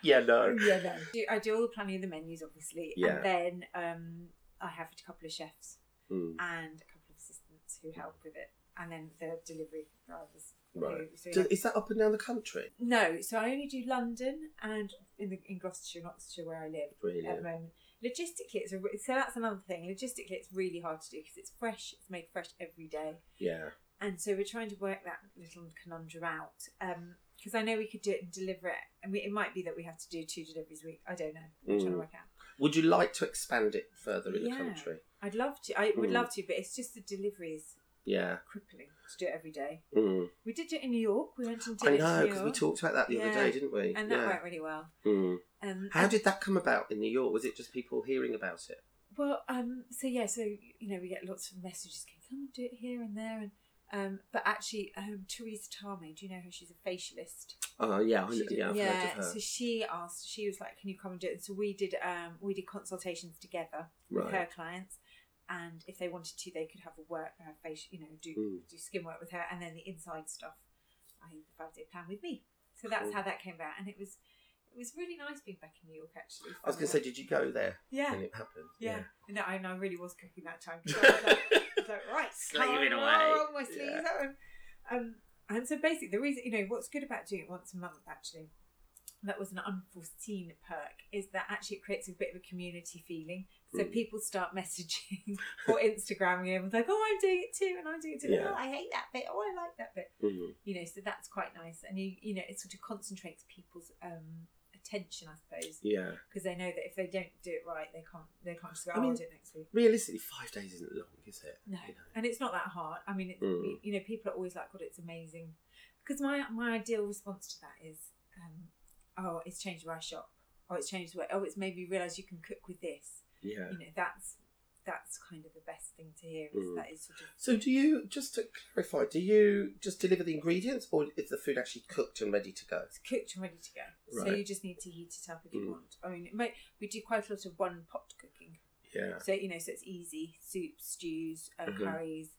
yeah, no. Yeah, no. Do, I do all the planning of the menus, obviously, Yeah. and then um, I have a couple of chefs Mm. and a couple of assistants who help with it, and then the delivery drivers. Right. who- so Do, is that up and down the country? No, so I only do London and in the in Gloucestershire, and Oxfordshire, where I live Really? at the moment. Logistically, it's a, so that's another thing. Logistically, it's really hard to do because it's fresh. It's made fresh every day, Yeah. and so we're trying to work that little conundrum out. Because I know we could do it and deliver it, and we, it might be that we have to do two deliveries a week. I don't know. We're trying Mm. to work out. Would you like to expand it further in Yeah. the country? I'd love to. I would Mm. love to, but it's just the deliveries Yeah. crippling to do it every day. Mm. We did it in New York. We went and did I it know because we talked about that the other day, didn't we? and that yeah. went really well. Mm. Um, How did that come about in New York? Was it just people hearing about it? Well, um, so yeah, so you know, we get lots of messages. Can you come and do it here and there? And um, but actually, um, Teresa Tarmey, do you know her? She's a facialist. Oh yeah, She yeah, I've her. So she asked. She was like, "Can you come and do it?" And so we did. Um, we did consultations together with her clients, and if they wanted to, they could have a work, her face, you know, do Mm. do skin work with her, and then the inside stuff, I the five day plan with me. So that's Cool. how that came about, and it was it was really nice being back in New York. Actually, I was going to say, did you go there yeah, and it happened? yeah. No, I, and I really was cooking that time. I was like, I was like, right, Slaving come away. on, my sleeves Yeah. Um, and so basically, the reason, you know, what's good about doing it once a month, actually, that was an unforeseen perk, is that actually it creates a bit of a community feeling. So Mm. people start messaging or Instagramming him, like, oh, I'm doing it too, and I'm doing it too. Yeah. Oh, I hate that bit. Oh, I like that bit. Mhm. You know, so that's quite nice. And, you, you know, it sort of concentrates people's um, attention, I suppose Yeah. because they know that if they don't do it right, they can't they can't just go. I Oh, mean- I'll do it next week. Realistically, five days isn't long, is it? No, You know? and it's not that hard. I mean, it's, Mm. you know, people are always like, "God, it's amazing," because my my ideal response to that is, um, "Oh, it's changed where I shop. Oh, it's changed where. Oh, it's made me realise you can cook with this." Yeah. You know, that's that's kind of the best thing to hear. Is Mm. that is sort of So, do you just to clarify? Do you just deliver the ingredients, or is the food actually cooked and ready to go? it's cooked and ready to go. right. So you just need to heat it up if you Mm. want. I mean, it might, we do quite a lot of one pot cooking. Yeah. So you know, so it's easy soups, stews, uh, Mhm. curries.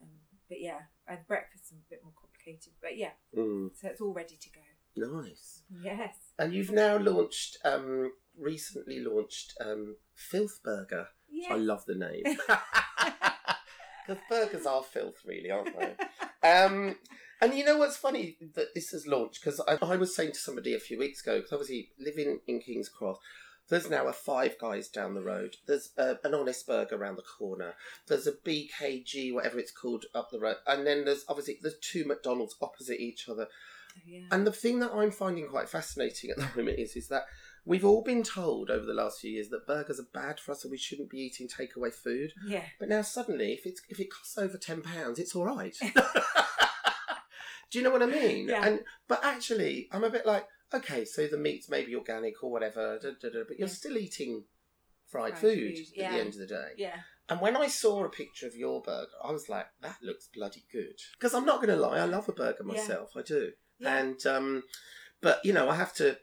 Um, but yeah, and breakfast is a bit more complicated. But yeah, Mm, so it's all ready to go. nice. Yes. And you've now launched, um, recently launched, um, Filth Burger. Yeah. I love the name because burgers are filth, really, aren't they? Um, and you know what's funny that this has launched because I, I was saying to somebody a few weeks ago because obviously living in King's Cross, there's now a Five Guys down the road. There's a, an Honest Burger around the corner. There's a BKG, whatever it's called, up the road, and then there's obviously there's two McDonald's opposite each other. Oh, yeah. And the thing that I'm finding quite fascinating at the moment is is that we've all been told over the last few years that burgers are bad for us and we shouldn't be eating takeaway food. yeah. But now suddenly, if it's if it costs over ten pounds, it's all right. Do you know what I mean? Yeah. And but actually, I'm a bit like, okay, so the meat's maybe organic or whatever, da, da, da, but you're Yeah. still eating fried, Fried food, food, at yeah. the end of the day. Yeah. And when I saw a picture of your burger, I was like, that looks bloody good. Because I'm not going to lie, I love a burger myself. I do. And um, but you know, I have to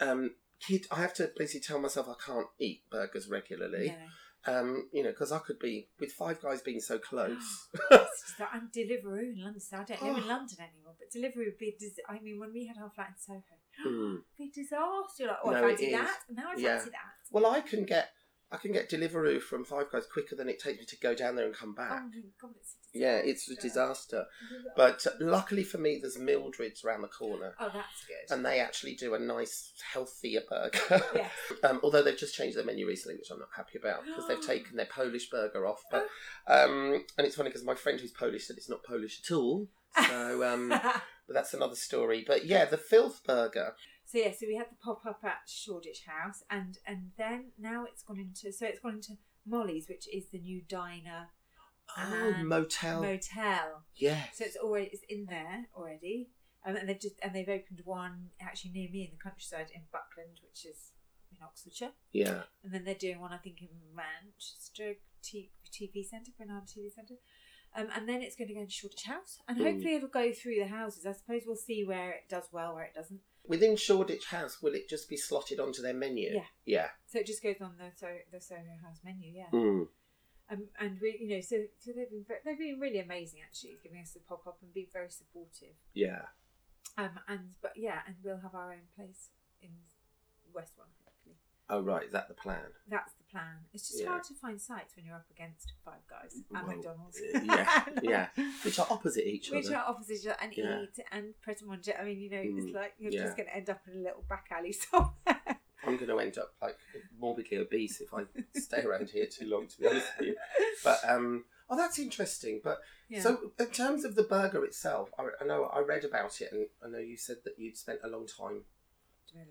um, kid, I have to basically tell myself I can't eat burgers regularly. No. Um, you know, because I could be with Five Guys being so close. I'm Deliveroo in London. So I don't live in Oh. London anymore, but Deliveroo would be. Des- I mean, when we had our flat in Soho, Mm. Be disaster. You're like, oh, No, I fancy that. Now I Yeah. fancy that. Well, I can get I can get Deliveroo from Five Guys quicker than it takes me to go down there and come back. Oh god, it's yeah, it's a disaster. disaster. But luckily for me, there's Mildred's around the corner. oh, that's good. And they actually do a nice, healthier burger. yes. um, although they've just changed their menu recently, which I'm not happy about because they've taken their Polish burger off. But um, and it's funny because my friend who's Polish said it's not Polish at all. So, um, but that's another story. But yeah, the filth burger. So yeah, so we had the pop up at Shoreditch House, and and then now it's gone into so it's gone into Mollie's, which is the new diner Oh, motel. motel. yes. So it's already it's in there already, um, and they've just and they've opened one actually near me in the countryside in Buckland, which is in Oxfordshire, yeah. and then they're doing one I think in Manchester T- TV Centre, Granada TV Centre. Um, and then it's going to go into Shoreditch House, and Mm. hopefully it'll go through the houses. I suppose we'll see where it does well, where it doesn't. Within Shoreditch House, will it just be slotted onto their menu? Yeah. Yeah. So it just goes on the so the Soho House menu, yeah. Mm. Um, and we, you know, so so they've been they've been really amazing actually, giving us the pop up and being very supportive. Yeah. Um, and but yeah, and we'll have our own place in West One hopefully. Oh, right. Is that the plan? That's the plan. It's just Yeah. hard to find sites when you're up against Five Guys and Well, McDonald's. uh, yeah. yeah. Which are opposite each Which other. Which are opposite each other and Yeah. eat and Pret a Manger. I mean, you know, Mm, it's like you're yeah. just going to end up in a little back alley somewhere. I'm going to end up like morbidly obese if I stay around here too long, to be honest with you. But um, oh, that's interesting. But yeah. so, in terms of the burger itself, I, I know I read about it, and I know you said that you'd spent a long time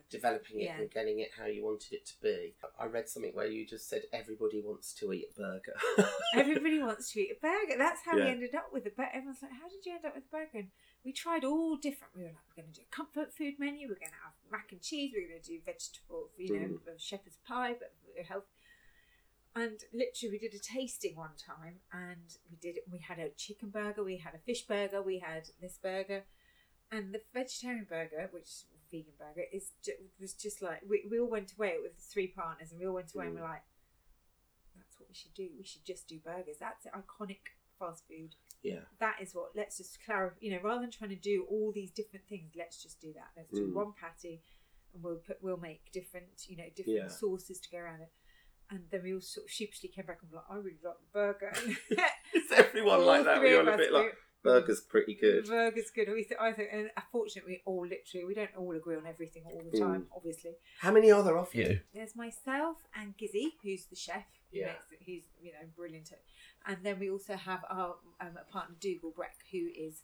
developing it Yeah. and getting it how you wanted it to be. I read something where you just said everybody wants to eat a burger. Everybody wants to eat a burger. That's how we ended up with the burger. Everyone's like, "How did you end up with a burger?" And we tried all different. We were like, "We're going to do a comfort food menu. We're going to have mac and cheese. We're going to do vegetable, you know, Mm. shepherd's pie, but health." And literally, we did a tasting one time, and we did. We had a chicken burger, we had a fish burger, we had this burger, and the vegetarian burger, which vegan burger, is ju- was just like we, we all went away with the three partners, and we all went away and Mm. we're like, "That's what we should do. We should just do burgers. That's iconic fast food. yeah. That is what. Let's just clarify. You know, rather than trying to do all these different things, let's just do that. Let's do Mm. one patty, and we'll put we'll make different, you know, different Yeah. sauces to go around it." And then we all sort of sheepishly came back and were like, "I really like the burger." Is everyone like that? We're all a bit like burgers pretty good. Burger's good. We th- I think, and unfortunately, we all literally we don't all agree on everything all the Mm. time. Obviously, How many are there of you? there's myself and Gizzi, who's the chef. Yeah. makes it- he's you know brilliant. At, and then we also have our um, partner Dougal Breck, who is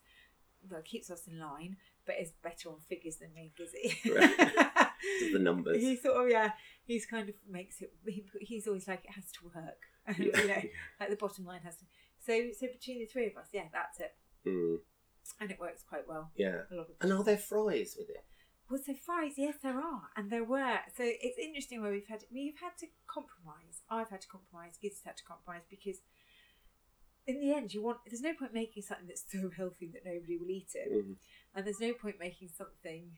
well keeps us in line, but is better on figures than me and Gizzi. Right. The numbers. He sort of yeah, he's kind of makes it. He, he's always like it has to work. you know, like the bottom line has to. So so between the three of us, yeah, that's it, Mm, and it works quite well. yeah. A lot of And are there fries with it? Well, so fries, yes, there are, and there were. So it's interesting where we've had we've had to compromise. I've had to compromise. Giz has had to compromise because, in the end, you want. There's no point making something that's so healthy that nobody will eat it, Mm, and there's no point making something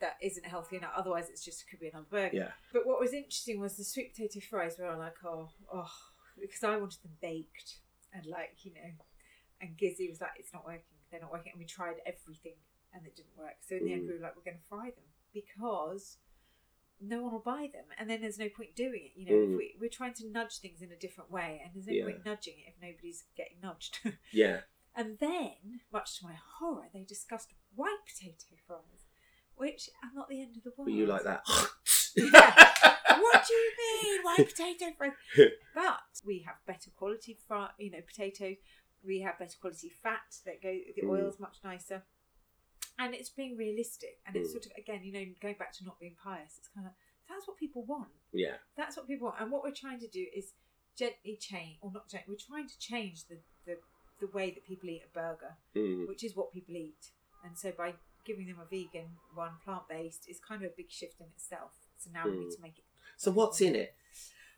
that isn't healthy enough. Otherwise, it's just could be another burger. yeah. But what was interesting was the sweet potato fries were like, oh, oh, because I wanted them baked and like you know, and Gizzi was like, it's not working. They're not working, and we tried everything and it didn't work. So in the end, Mm. we were like, we're going to fry them because no one will buy them, and then there's no point doing it. You know, Mm. if we, we're trying to nudge things in a different way, and there's no Yeah. point nudging it if nobody's getting nudged. Yeah. and then, much to my horror, they discussed white potato fries, which are not the end of the world Were you like that? what do you mean white potato fries? but we have better quality fry, you know, potatoes. We have better quality fat that go. The Mm. oil's much nicer, and it's being realistic. And it's Mm. sort of again, you know, going back to not being pious. It's kind of that's what people want. yeah. That's what people want. And what we're trying to do is gently change, or not gently. We're trying to change the the, the way that people eat a burger Mm, which is what people eat. And so by giving them a vegan one, plant based, is kind of a big shift in itself. So now we need Mm. to make it. So what's in it?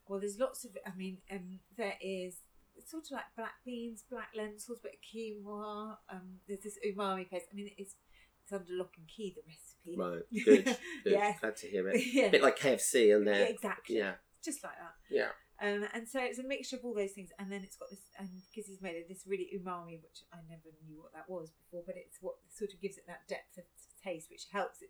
Well, there's lots of. I mean, um, there is it's sort of like black beans, black lentils, but quinoa. Um, there's this umami paste. I mean, it's it's under lock and key the recipe. Right. Good. Good. Yes. Glad to hear it. yeah. A bit like KFC and Yeah, there. exactly. Yeah. Just like that. Yeah. Um, and so it's a mixture of all those things, and then it's got this, and Gizzi's made it this really umami, which I never knew what that was before, but it's what sort of gives it that depth of taste, which helps it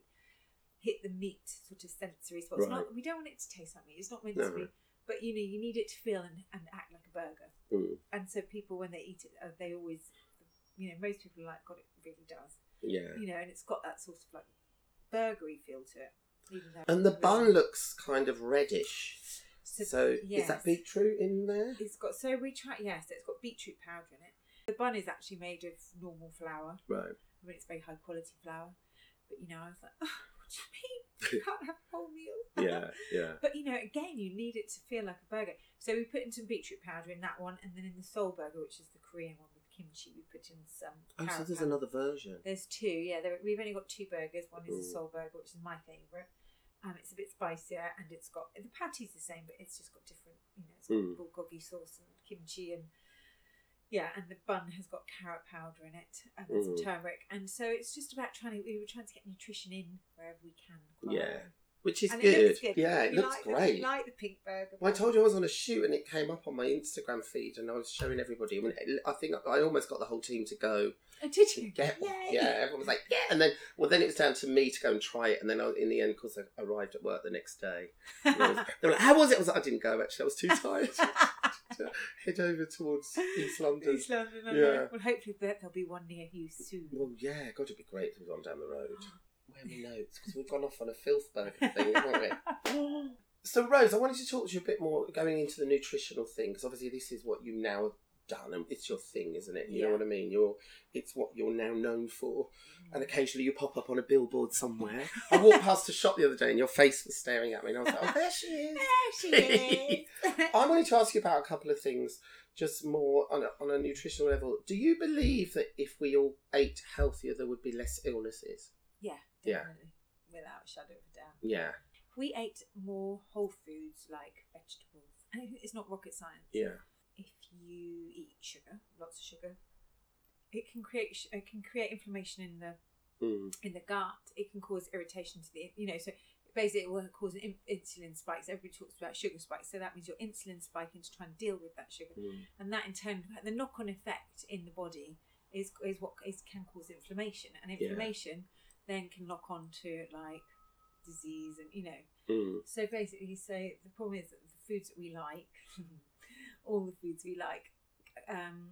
hit the meat sort of sensory spots. Right. Not we don't want it to taste like meat. It's not meant No, to be. But you know, you need it to feel and, and act like a burger. Mm. And so people, when they eat it, uh, they always, you know, most people are like, God, it really does. Yeah. You know, and it's got that sort of like burgery feel to it. Even And the bun really- looks kind of reddish. So, So is that beetroot in there? It's got so we try yes, it's got beetroot powder in it. The bun is actually made of normal flour. Right. I mean, it's very high quality flour. But you know, I was like, oh, what do you mean? You can't have wholemeal. Yeah, yeah. But you know, again, you need it to feel like a burger. So we put in some beetroot powder in that one, and then in the soul burger, which is the Korean one with kimchi, we put in some. Oh, so there's powder. another version. There's two, yeah. There, we've only got two burgers. One is a soul burger, which is my favourite. Um, it's a bit spicier, and it's got the patty's the same, but it's just got different. You know, it's got bulgogi sauce and kimchi, and yeah, and the bun has got carrot powder in it and some Mm. turmeric, and so it's just about trying to. We were trying to get nutrition in wherever we can. quite Yeah. Which is and good. It looks good. Yeah, it You looks like the- great. you like the pink burger? Well, I told you I was on a shoot and it came up on my Instagram feed and I was showing everybody. I, mean, I think I almost got the whole team to go Oh, did you? get one. Yay. Yeah, everyone was like, yeah. And then, well, then it was down to me to go and try it. And then I, in the end, because I arrived at work the next day. Was- they were like, how was it? I was like, I didn't go actually. I was too tired head over towards East London. East London. Yeah. know. Well, hopefully there- there'll be one near you soon. Well, yeah, God, it'd be great if it was on down the road. Oh, Where are my notes? Because we've gone off on a filth burger thing, haven't we? So, Rose, I wanted to talk to you a bit more going into the nutritional thing because obviously this is what you now have done and it's your thing, isn't it? You know what I mean? You're it's what you're now known for, mm. and occasionally you pop up on a billboard somewhere. I walked past a shop the other day and your face was staring at me, and I was like, "Oh, there she is." There she is. I wanted to ask you about a couple of things, just more on a, on a nutritional level. Do you believe that if we all ate healthier, there would be less illnesses? Yeah, definitely. Without a shadow of a doubt. Yeah, we ate more whole foods like vegetables, it's not rocket science. yeah, If you eat sugar, lots of sugar, it can create it can create inflammation in the mm. in the gut. It can cause irritation to the you know so. Basically, it will cause in- insulin spikes. Everybody talks about sugar spikes, so that means your insulin spiking to try and deal with that sugar. Mm. and that in turn the knock-on effect in the body is is what is can cause inflammation and inflammation then can lock on to like disease and you know Mm. so basically so the problem is that the foods that we like all the foods we like um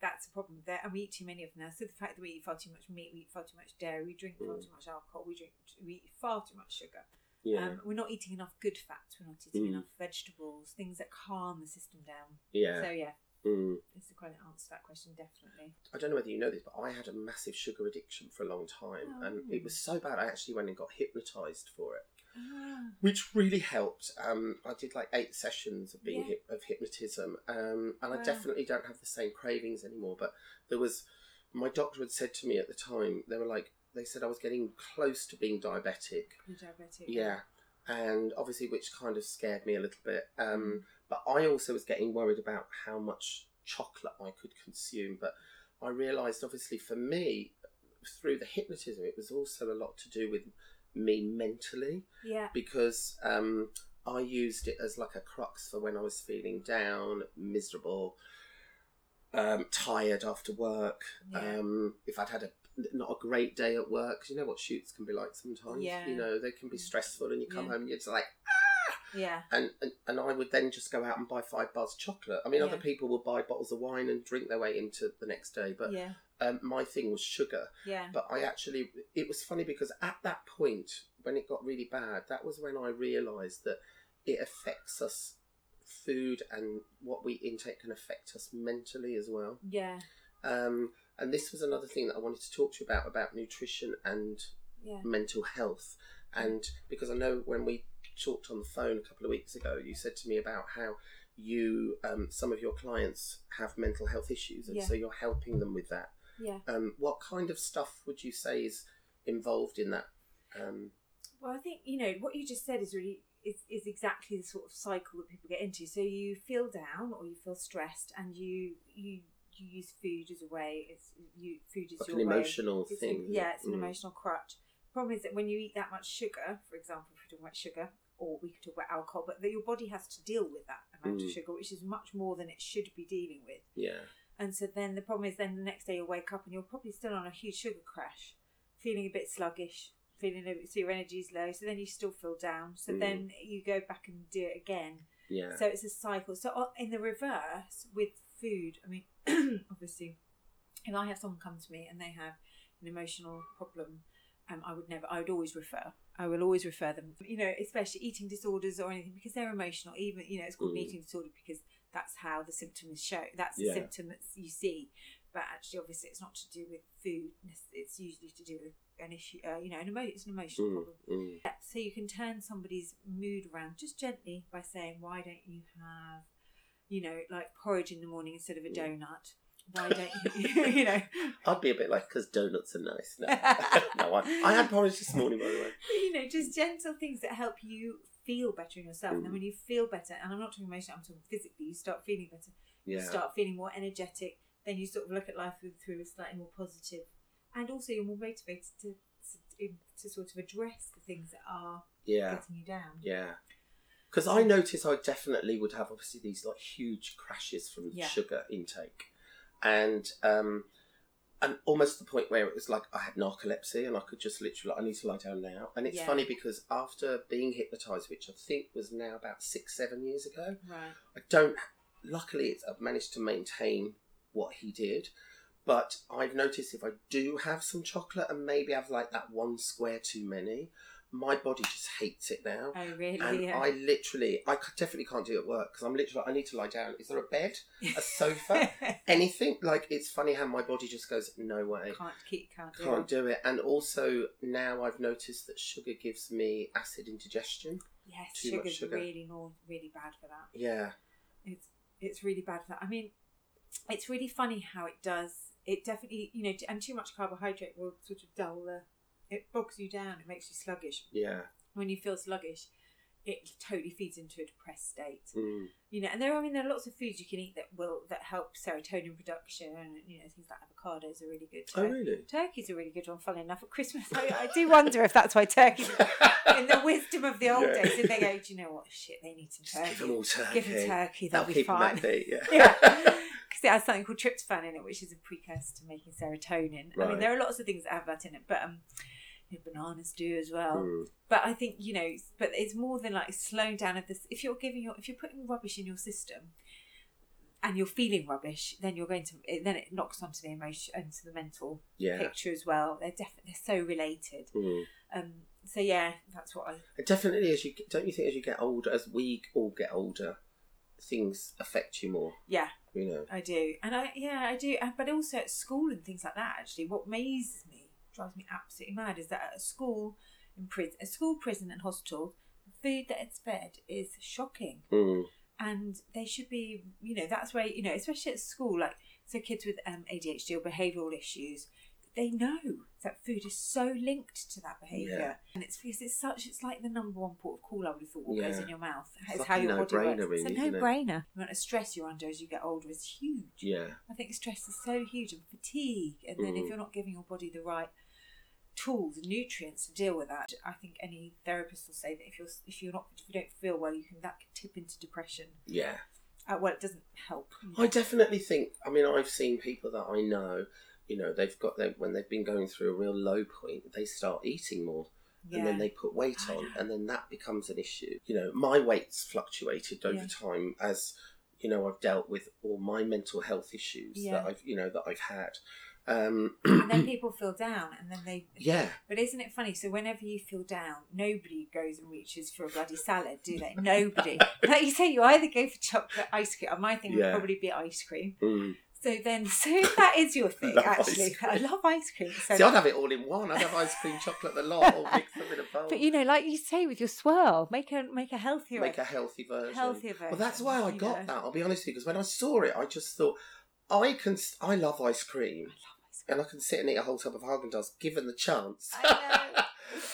that's a problem there and we eat too many of them now so the fact that we eat far too much meat we eat far too much dairy we drink far Mm. too much alcohol we drink we eat far too much sugar yeah, um, we're not eating enough good fats we're not eating Mm. enough vegetables things that calm the system down yeah. so yeah Mm. it's the correct answer to that question, definitely. I don't know whether you know this, but I had a massive sugar addiction for a long time, and it Oh. was so bad I actually went and got hypnotized for it, Ah, which really helped. Um, I did like eight sessions of being Yeah. hip, of hypnotism, um, and I definitely don't have the same cravings anymore. But there was, my doctor had said to me at the time, they were like, they said I was getting close to being diabetic. pre-diabetic. Yeah, and obviously, which kind of scared me a little bit. Mm. Um, but I also was getting worried about how much chocolate I could consume. But I realised, obviously, for me, through the hypnotism, it was also a lot to do with me mentally Yeah. because um, I used it as like a crux for when I was feeling down, miserable, um, tired after work. Yeah. Um, if I'd had a not a great day at work, you know what shoots can be like sometimes. Yeah. You know they can be stressful, and you come Yeah. home and you're just like, Yeah. and, and and I would then just go out and buy five bars of chocolate. I mean, other people would buy bottles of wine and drink their way into the next day, but yeah. um, my thing was sugar. Yeah. But I actually, it was funny because at that point, when it got really bad, that was when I realised that it affects us. Food and what we intake can affect us mentally as well. Yeah. Um, and this was another thing that I wanted to talk to you about about nutrition and Yeah. mental health. And because I know when we talked on the phone a couple of weeks ago, you said to me about how you, um, some of your clients have mental health issues, and Yeah. so you're helping them with that. Yeah. Um, what kind of stuff would you say is involved in that? Um, Well, I think you know what you just said is really is, is exactly the sort of cycle that people get into. So you feel down or you feel stressed, and you you you use food as a way. It's you food is like your an way. emotional It's thing. yeah, it's an Mm. emotional crutch. Problem is that when you eat that much sugar, for example, if we're talking about sugar, or we could talk about alcohol, but that your body has to deal with that amount of Mm. sugar, which is much more than it should be dealing with. Yeah. And so then the problem is then the next day you'll wake up and you're probably still on a huge sugar crash, feeling a bit sluggish, feeling a bit, so your energy's low. So then you still feel down. So Mm. then you go back and do it again. Yeah. So it's a cycle. So in the reverse with food, I mean, obviously, if I have someone come to me and they have an emotional problem, um, I would never. I would always refer. I will always refer them. You know, especially eating disorders or anything because they're emotional. Even you know, it's called an Mm. eating disorder because that's how the symptoms show. That's the Yeah. symptom that you see. But actually, obviously, it's not to do with food. It's usually to do with an issue. Uh, you know, an emo- It's an emotional Mm, problem. mm. So you can turn somebody's mood around just gently by saying, "Why don't you have, you know, like porridge in the morning instead of a Mm. donut? Why don't you, you know?" I'd be a bit like, because donuts are nice. No, no I, I had porridge this morning, by the way. you know, just gentle things that help you feel better in yourself. And then Mm. when you feel better, and I'm not talking emotionally, I'm talking physically, you start feeling better. Yeah. You start feeling more energetic. Then you sort of look at life through, through a slightly more positive, and also you're more motivated to to, to sort of address the things that are Yeah. getting you down. Yeah. Because I noticed I definitely would have obviously these like huge crashes from Yeah. sugar intake, and um, and almost the point where it was like I had narcolepsy and I could just literally I need to lie down now. And it's Yeah. funny because after being hypnotized, which I think was now about six seven years ago, Right. I don't. Luckily, it's, I've managed to maintain what he did. But I've noticed if I do have some chocolate and maybe have like that one square too many, my body just hates it now. Oh, really? And yeah. I literally, I definitely can't do it at work because I'm literally, I need to lie down. Is there a bed, a sofa, anything? Like it's funny how my body just goes, no way, can't keep can't do can't it. do it. And also now I've noticed that sugar gives me acid indigestion. Yes, too sugar's sugar. really more really bad for that. Yeah, It's it's really bad for that. I mean, it's really funny how it does. It definitely, you know, and too much carbohydrate will sort of dull the. It bogs you down. It makes you sluggish. yeah, When you feel sluggish, it totally feeds into a depressed state. mm, You know, and there. I mean, there are lots of foods you can eat that will that help serotonin production. And you know, things like avocados are really good. Oh, really? Turkey's a really good one. Funnily enough, at Christmas, I, I do wonder if that's why turkey in the wisdom of the old Yeah. days, if they go, do you know what? Shit, they need some Just turkey. give them all turkey. Give them turkey, they'll That'll be fine. yeah. yeah. Because it has something called tryptophan in it, which is a precursor to making serotonin. I mean, there are lots of things that have that in it, but um, bananas do as well. Mm, But I think you know, but it's more than like slowing down of this. If you're giving your, if you're putting rubbish in your system, and you're feeling rubbish, then you're going to, it, then it knocks onto the emotion, onto the mental yeah. picture as well. They're definitely they're so related. Mm. Um, so yeah, that's what I. It definitely, as you don't you think as you get older, as we all get older, things affect you more. Yeah, You know. I do, and I yeah I do, but also at school and things like that. Actually, what amazes me, drives me absolutely mad, is that at a school, in prison, a school, prison, and hospital, the food that it's fed is shocking, Mm. and they should be, you know, that's where you know, especially at school, like so kids with um, ADHD or behavioural issues. They know that food is so linked to that behaviour, Yeah. and it's because it's such. It's like the number one port of call. I would have thought what goes in your mouth. It's It's like how a your body works. It's really, a isn't it? no-brainer. The amount of stress you're under as you get older is huge. Yeah. I think stress is so huge and fatigue, and then if Mm. you're not giving your body the right tools and nutrients to deal with that, I think any therapist will say that if you're if you're not if you don't feel well, you can that can tip into depression. Yeah. Uh, well, it doesn't help. I definitely think. I mean, I've seen people that I know. You know, they've got their when they've been going through a real low point, they start eating more, yeah. and then they put weight on, and then that becomes an issue. You know, my weight's fluctuated over Yeah. time as you know I've dealt with all my mental health issues Yeah. that I've you know that I've had. Um, and then people feel down, and then they. yeah, But isn't it funny? So whenever you feel down, nobody goes and reaches for a bloody salad, do they? Nobody. like you say, you either go for chocolate ice cream. My thing Yeah. would probably be ice cream. mm. So then, so that is your thing, actually, I love ice cream. So see, I'd have it all in one. I'd have ice cream, chocolate, the lot, all mixed up in a bowl. But you know, like you say with your swirl, make a make a healthier, make a healthy version. healthier version. Well, that's why I got know. that. I'll be honest with you, because when I saw it, I just thought, I can. I love ice cream, I love and I can sit and eat a whole tub of Haagen Dazs given the chance. I know.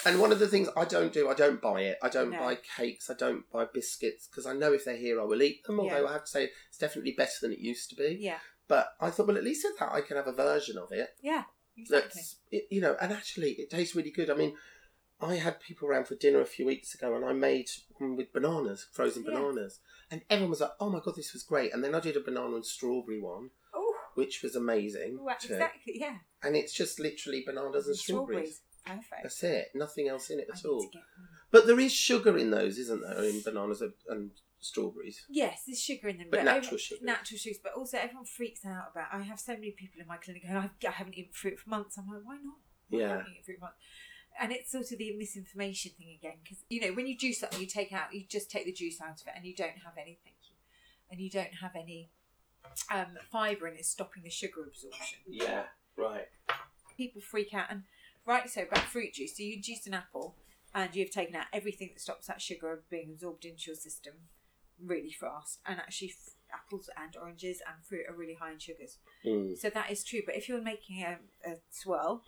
and one of the things I don't do, I don't buy it. I don't No. buy cakes. I don't buy biscuits because I know if they're here, I will eat them. Although Yeah. I have to say, it's definitely better than it used to be. yeah, But I thought, well, at least with that, I can have a version of it yeah, exactly. that's it, you know, and actually it tastes really good. I mean, I had people around for dinner a few weeks ago, and I made one with bananas, frozen Yeah. bananas, and everyone was like, "Oh my god, this was great!" And then I did a banana and strawberry one, which was amazing well, too. exactly. Yeah, And it's just literally bananas and strawberries. perfect. That's it. Nothing else in it at all. to get one. But there is sugar in those, isn't there? In bananas and- strawberries. Yes, there's sugar in them, But natural everyone- sugars. Natural sugars, but also everyone freaks out about. I have so many people in my clinic, and I've, I haven't eaten fruit for months. I'm like, why not? Why Yeah. haven't eaten fruit for months? And it's sort of the misinformation thing again, because you know when you juice something, you take out, you just take the juice out of it, and you don't have any, thank you, and you don't have any um, fibre, and it's stopping the sugar absorption. Yeah. Right. people freak out, and rightly so, about fruit juice. So you juice an apple, and you've taken out everything that stops that sugar being absorbed into your system really fast. And actually, f- apples and oranges and fruit are really high in sugars. Mm. So that is true. But if you're making a, a swirl,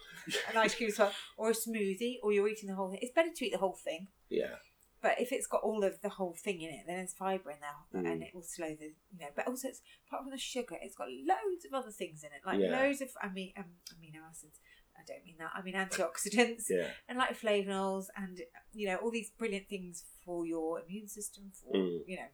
an ice cream swirl, or a smoothie, or you're eating the whole thing, it's better to eat the whole thing. Yeah. But if it's got all of the whole thing in it, then there's fibre in there, Mm. and it will slow the you know. But also, it's apart from the sugar, it's got loads of other things in it, like Yeah. loads of I mean um, amino acids. I don't mean that. I mean antioxidants Yeah. and like flavonols, and you know all these brilliant things for your immune system, for Mm. you know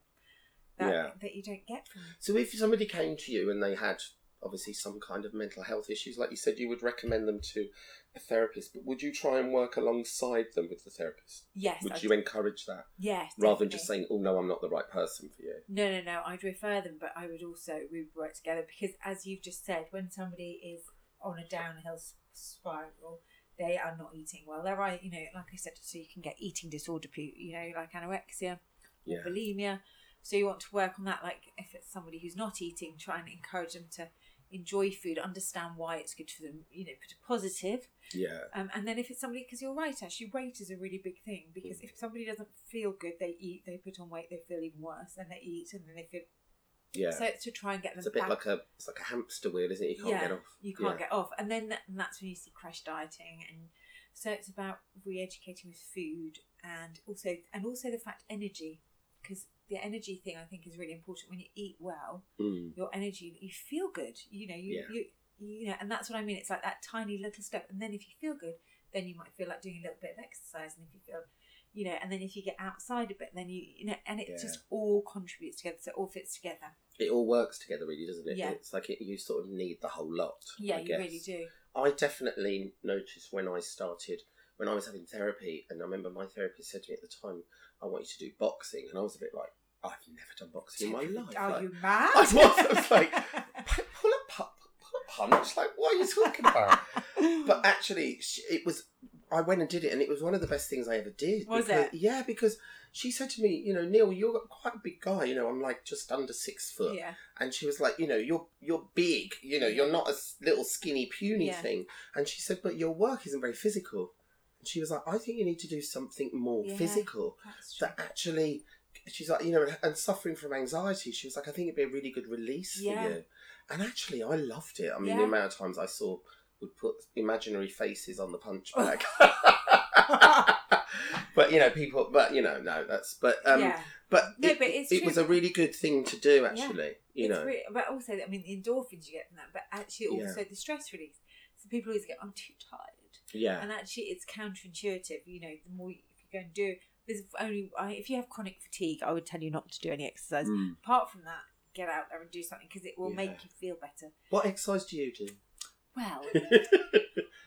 that Yeah. that you don't get from. So if somebody came to you and they had obviously some kind of mental health issues, like you said, you would recommend them to a therapist, but would you try and work alongside them with the therapist? Yes, Would I- you encourage that yes, rather than just saying, "Oh no, I'm not the right person for you"? No, no, no. I'd refer them, but I would also we would work together because, as you've just said, when somebody is on a downhill spiral, they are not eating well. They're right, you know, like I said, so you can get eating disorder, you know, like anorexia, Yeah. bulimia. So you want to work on that. Like if it's somebody who's not eating, try and encourage them to enjoy food, understand why it's good for them. You know, put a positive. Yeah. Um, and then if it's somebody, because you're right, actually, weight is a really big thing. Because if somebody doesn't feel good, they eat, they put on weight, they feel even worse, and they eat, and then they feel. Yeah. So it's to try and get them it's a bit back. like a it's like a hamster wheel, isn't it? You can't yeah, get off. you can't Yeah. get off, and then that, and that's when you see crash dieting, and so it's about re-educating with food, and also and also the fact energy, because the energy thing I think is really important. When you eat well, Mm. your energy, you feel good. You know, you, Yeah. you you know, and that's what I mean. It's like that tiny little step, and then if you feel good, then you might feel like doing a little bit of exercise, and if you feel, you know, and then if you get outside a bit, then you you know, and it Yeah. just all contributes together, so it all fits together. It all works together, really, doesn't it? Yeah. It's like it, you sort of need the whole lot. Yeah, I you guess. really do. I definitely noticed when I started, when I was having therapy, and I remember my therapist said to me at the time, I want you to do boxing. And I was a bit like, I've never done boxing in my life. Are Like, you mad? I was, I was like, pull a, pull a punch? Like, what are you talking about? but actually, it was, I went and did it, and it was one of the best things I ever did. Was because, it? Yeah, because she said to me, you know, Neil, you're quite a big guy. You know, I'm like just under six foot. yeah, And she was like, you know, you're you're big, you know, you're not a little skinny puny Yeah. thing. And she said, but your work isn't very physical. She was like, I think you need to do something more Yeah. physical that actually. She's like, you know, and suffering from anxiety. She was like, I think it'd be a really good release Yeah. for you. And actually, I loved it. I mean, Yeah. the amount of times I saw would put imaginary faces on the punch bag. but you know, people. But you know, no, that's. But um, yeah, but No, it, but it's it was a really good thing to do. Actually, you it's know, but also, I mean, the endorphins you get from that, but actually Yeah. also the stress release. So people always get, I'm too tired. Yeah. and actually it's counterintuitive you know the more you, if you go and do there's only I, if you have chronic fatigue i would tell you not to do any exercise Mm. apart from that get out there and do something because it will make you feel better What exercise do you do? well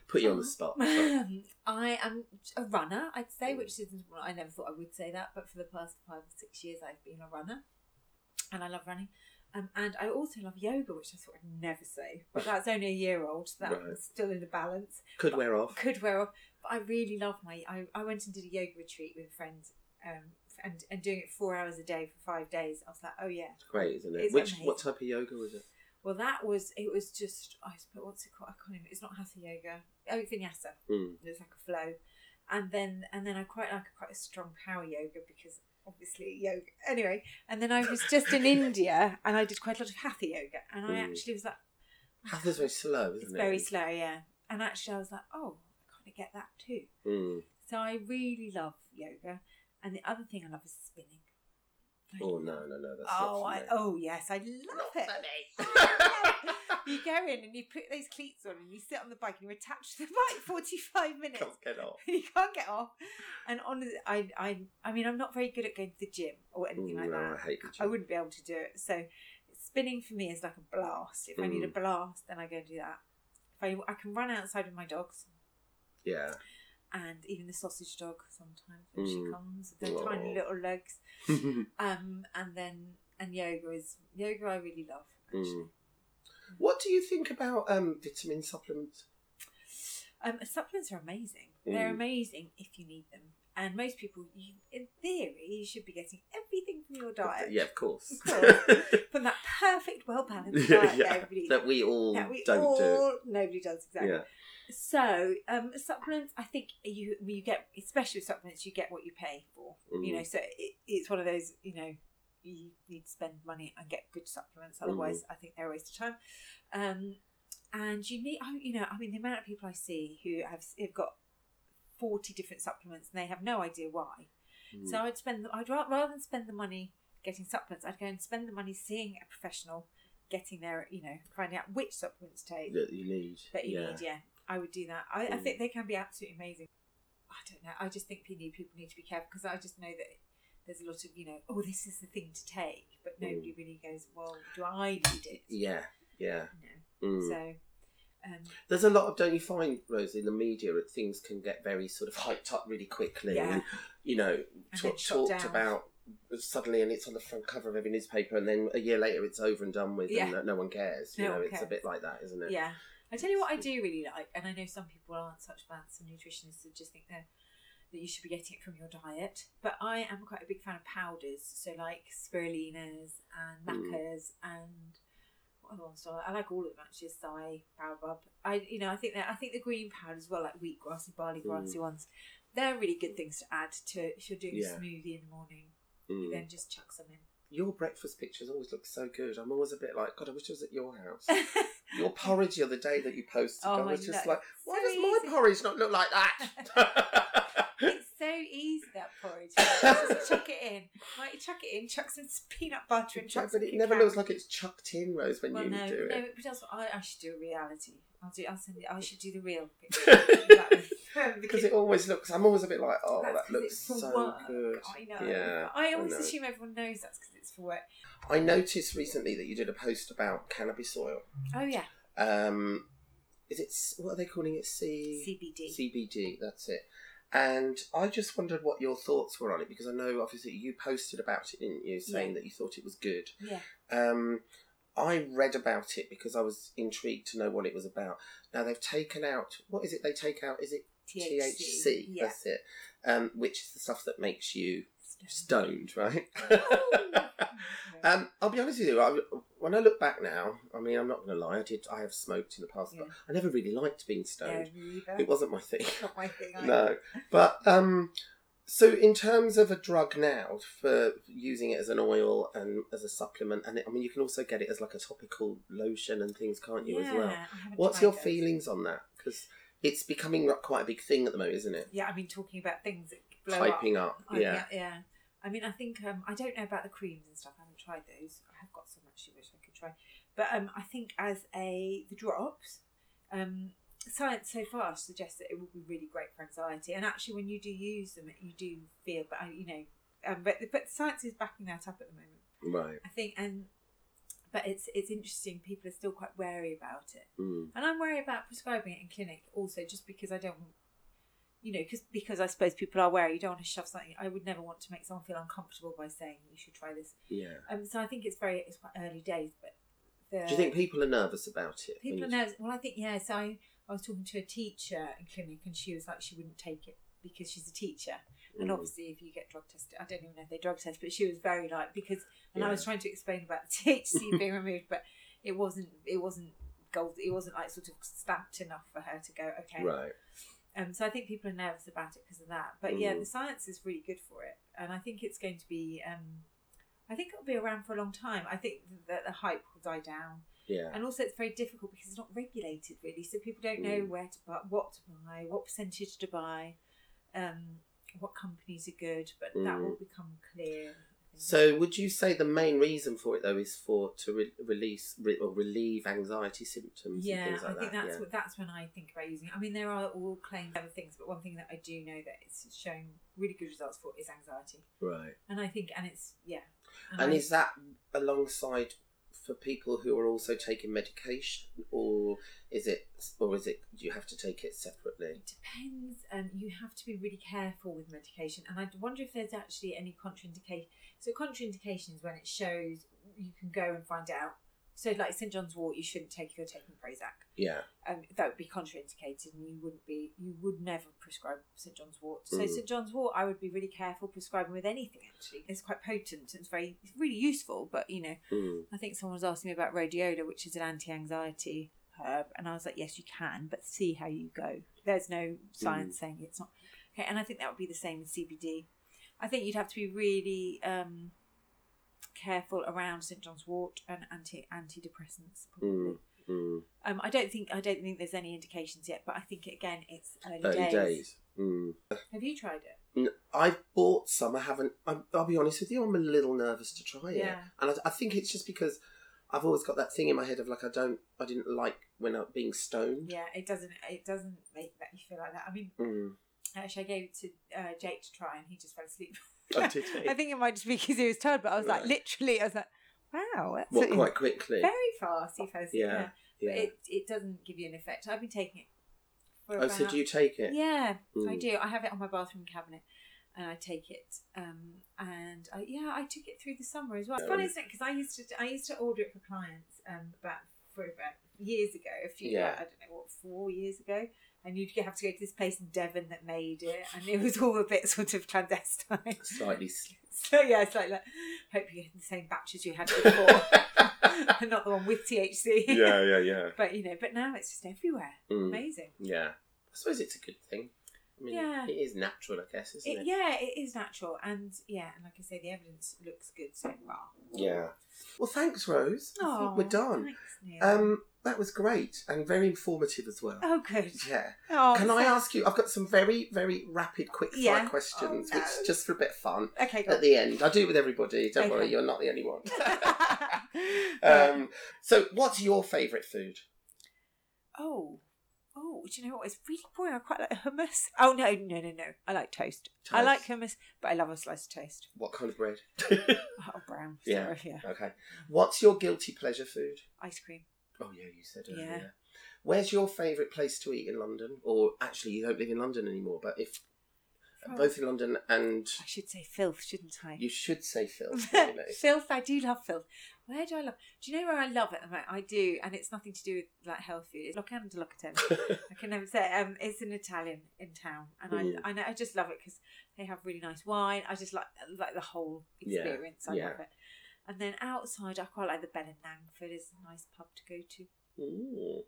Put you on the spot. sorry. i am a runner i'd say which isn't i never thought i would say that but for the past five or six years i've been a runner and i love running um, and I also love yoga, which I thought I'd never say, but that's only a year old. So that's Right. still in the balance. Could wear off. could wear off. But I really love my. I, I went and did a yoga retreat with a friend, um, and and doing it four hours a day for five days. I was like, oh yeah. Great, isn't it? It's Which amazing. what type of yoga was it? Well, that was it. Was just I suppose what's it called? I can't even. It's not hatha yoga. Oh, vinyasa. Mm. It's like a flow, and then and then I quite like a quite a strong power yoga because obviously yoga. Anyway, and then I was just in India and I did quite a lot of hatha yoga, and I Mm. actually was like, Hatha's very slow, isn't it's it? very slow, yeah. And actually, I was like, oh, I kind of get that too. Mm. So I really love yoga, and the other thing I love is spinning. I Oh no, no, no, that's Oh, not I, me. oh yes, I love Not it. for me. you go in and you put those cleats on and you sit on the bike and you're attached to the bike forty five minutes. You can't get off. you can't get off. And honestly, I, I, I mean, I'm not very good at going to the gym or anything like no, that. I hate the I wouldn't be able to do it. So spinning for me is like a blast. If I need a Mm. blast, then I go and do that. If I, I can run outside with my dogs. Yeah. And even the sausage dog sometimes when she Mm. comes, with their tiny little legs. Um, and then and yoga is yoga. I really love actually. Mm. what do you think about um, vitamin supplements? Um, supplements are amazing. They're Mm. amazing if you need them. And most people, you, in theory, you should be getting everything from your diet. Yeah, of course. Of course. From that perfect, well balanced diet Yeah, that everybody that we all that we don't all do. nobody does exactly. Yeah. So um, supplements, I think you you get, especially with supplements, you get what you pay for. You Mm. know, so it, it's one of those. You know, you need to spend money and get good supplements. Otherwise, I think they're a waste of time. Um, and you need, oh, you know, I mean, the amount of people I see who have, have got forty different supplements and they have no idea why. Mm. So I'd spend, I'd rather than spend the money getting supplements, I'd go and spend the money seeing a professional, getting there, you know, finding out which supplements to take that you need. that you yeah. need. Yeah, I would do that. I, I Mm. think they can be absolutely amazing. I don't know. I just think people need people need to be careful because I just know that there's a lot of you know, oh, this is the thing to take, but nobody really goes, well, do I need it? Yeah, yeah. No. Mm. So, um, There's a lot of, don't you find, Rose, in the media that things can get very sort of hyped up really quickly. Yeah. And, you know, And talk, talked down. about suddenly and it's on the front cover of every newspaper and then a year later it's over and done with Yeah. and no- one cares. You No know, it's a bit like that, isn't it? yeah. I tell you what, I do really like, and I know some people aren't such fans, some nutritionists that just think they're that you should be getting it from your diet. But I am quite a big fan of powders, so like spirulinas and Mm. macas and what other ones I like? I like all of them actually. Acai, baobab. I you know I think that I think the green powders as well, like wheatgrass and barley grassy ones. They're really good things to add to if you're doing Mm. Yeah. a smoothie in the morning. Mm. Then just chuck some in Your breakfast pictures always look so good. I'm always a bit like, God, I wish I was at your house. Your porridge the other day that you posted, Oh, I was I just like, why So does my easy. porridge not look like that? it's so easy that porridge. just chuck it in. Like you chuck it in, chuck some peanut butter and chuck but it never looks like it's chucked in, Rose, when Well, you no, do it. no, it. but that's what I, I should do a reality. I'll do. I'll send it. I should do the real picture. Because it always looks, I'm always a bit like, oh, That's that looks so work. good. I know. Yeah, I always know. assume everyone knows that's because it's for work. I noticed recently that you did a post about cannabis oil. Oh yeah, Um, is it, what are they calling it? C- CBD. CBD, that's it. And I just wondered what your thoughts were on it because I know obviously you posted about it, didn't you, saying Yeah. that you thought it was good. yeah. Um, I read about it because I was intrigued to know what it was about. Now they've taken out what is it? They take out is it THC? Yeah. That's it. Um, which is the stuff that makes you Stoned. stoned, right? Um, I'll be honest with you. I, when I look back now, I mean, I'm not going to lie. I did. I have smoked in the past, but I never really liked being stoned. either. It wasn't my thing. not my thing. no, but um, so in terms of a drug now for using it as an oil and as a supplement, and it, I mean, you can also get it as like a topical lotion and things, can't you, yeah, as well? What's your feelings on that? Because it's becoming like quite a big thing at the moment, isn't it? Yeah, I mean, talking about things that blow up. Up, I- yeah. yeah. I mean, I think um, I don't know about the creams and stuff. I haven't tried those. I have got some actually, which I could try. But um, I think as a the drops, um, science so far suggests that it will be really great for anxiety. And actually, when you do use them, you do feel. But you know, um, but but science is backing that up at the moment. Right. I think, and but it's it's interesting. People are still quite wary about it. Mm. And I'm worried about prescribing it in clinic also, just because I don't, want- you know, because because I suppose people are wary. You don't want to shove something. I would never want to make someone feel uncomfortable by saying you should try this. Yeah. Um, so I think it's very it's quite early days, but the Do you think people are nervous about it? people are nervous? Well, I think yeah. So I, I was talking to a teacher in clinic, and she was like she wouldn't take it because she's a teacher. And Mm. obviously, if you get drug tested, I don't even know if they drug test, but she was very like because, and I was trying to explain about the THC being removed, but it wasn't, it wasn't gold, it wasn't like sort of stamped enough for her to go okay. Right. Um, so I think people are nervous about it because of that. But yeah, Mm. the science is really good for it, and I think it's going to be. Um, I think it'll be around for a long time. I think that the hype will die down, Yeah. and also it's very difficult because it's not regulated really. So people don't know Mm. where to buy, what to buy, what percentage to buy, um, what companies are good. But that Mm. will become clear. So, would you say the main reason for it though is for to re- release re- or relieve anxiety symptoms yeah, and things like I think that? that's yeah. what that's when I think about using it. I mean, there are all claims other things, but one thing that I do know that it's showing really good results for is anxiety. Right. And I think, and it's yeah. And I- is that alongside for people who are also taking medication, or is it, or is it? You have to take it separately? It depends. Um, you have to be really careful with medication, and I wonder if there's actually any contraindication. So contraindications when it shows you can go and find out. So like St John's Wort, you shouldn't take if you're taking Prozac. Yeah. Um, that would be contraindicated, and you wouldn't be. You would never prescribe St John's Wort. So Mm. St John's Wort, I would be really careful prescribing with anything. Actually, it's quite potent. And it's very, it's really useful. But you know, Mm. I think someone was asking me about rhodiola, which is an anti-anxiety herb, and I was like, yes, you can, but see how you go. There's no science Mm. saying it's not okay, and I think that would be the same with CBD. I think you'd have to be really um, careful around St John's Wort and anti antidepressants. Probably. Mm. Um, I don't think I don't think there's any indications yet, but I think again it's early, Early days. days. Mm. Have you tried it? I've bought some. I haven't. I'm, I'll be honest with you. I'm a little nervous to try it, Yeah. and I, I think it's just because I've always got that thing in my head of like I don't. I didn't like when I'm being stoned. Yeah, it doesn't. It doesn't make that you feel like that. I mean, Mm. actually, I gave it to uh, Jake to try, and he just fell asleep. Oh, did he? I think it might just be because he was tired, but I was like, literally, I was like, wow, that's What quite quickly. very fast. He asleep. Yeah, Yeah, yeah. But it it doesn't give you an effect. I've been taking it for oh, about. so do you take it? Yeah, I Mm. do. I have it on my bathroom cabinet, and I take it. Um, and I, yeah, I took it through the summer as well. It's funny, Um, isn't it? Because I used to I used to order it for clients um about for about years ago. A few, Yeah. I don't know what, four years ago. And you'd have to go to this place in Devon that made it, and it was all a bit sort of clandestine. Slightly. So yeah, it's like, like hope you get the same batches you had before, and not the one with THC. yeah, yeah, yeah. But you know, but now it's just everywhere. Mm. Amazing. Yeah. I suppose it's a good thing. I mean, Yeah. it is natural, I guess, isn't It, it? yeah, it is natural, and yeah, and like I say, the evidence looks good so far. Yeah. Well, thanks, Rose. Think we're done. Thanks, Neil. Um, that was great and very informative as well. oh, good. Yeah. Oh, Can I so- ask you? I've got some very, very rapid, quick fire Yeah. questions, Oh, no. which just for a bit of fun Okay, go. at the end. I do it with everybody. Don't Okay. worry, you're not the only one. Um, so, what's your favourite food? oh, oh, do you know what? It's really boring. I quite like hummus. Oh no, no, no, no. I like toast. I like hummus, but I love a slice of toast. What kind of bread? Oh, brown. Yeah. Sorry, yeah. okay. What's your guilty pleasure food? Ice cream. Oh yeah, you said earlier. Yeah. Where's your favourite place to eat in London? Or actually, you don't live in London anymore, but if Oh. both in London and I should say filth, shouldn't I? you should say really. filth, I do love filth. Where do I love? Do you know where I love it? I do, and it's nothing to do with like health food. It's Locanda Locatelli. I can never say. It. Um, it's an Italian in town, and Mm. I, I know I just love it because they have really nice wine. I just like like the whole Yeah, experience. I yeah. love it. And then outside, I quite like the Bell in Langford. It's a nice pub to go to. Ooh.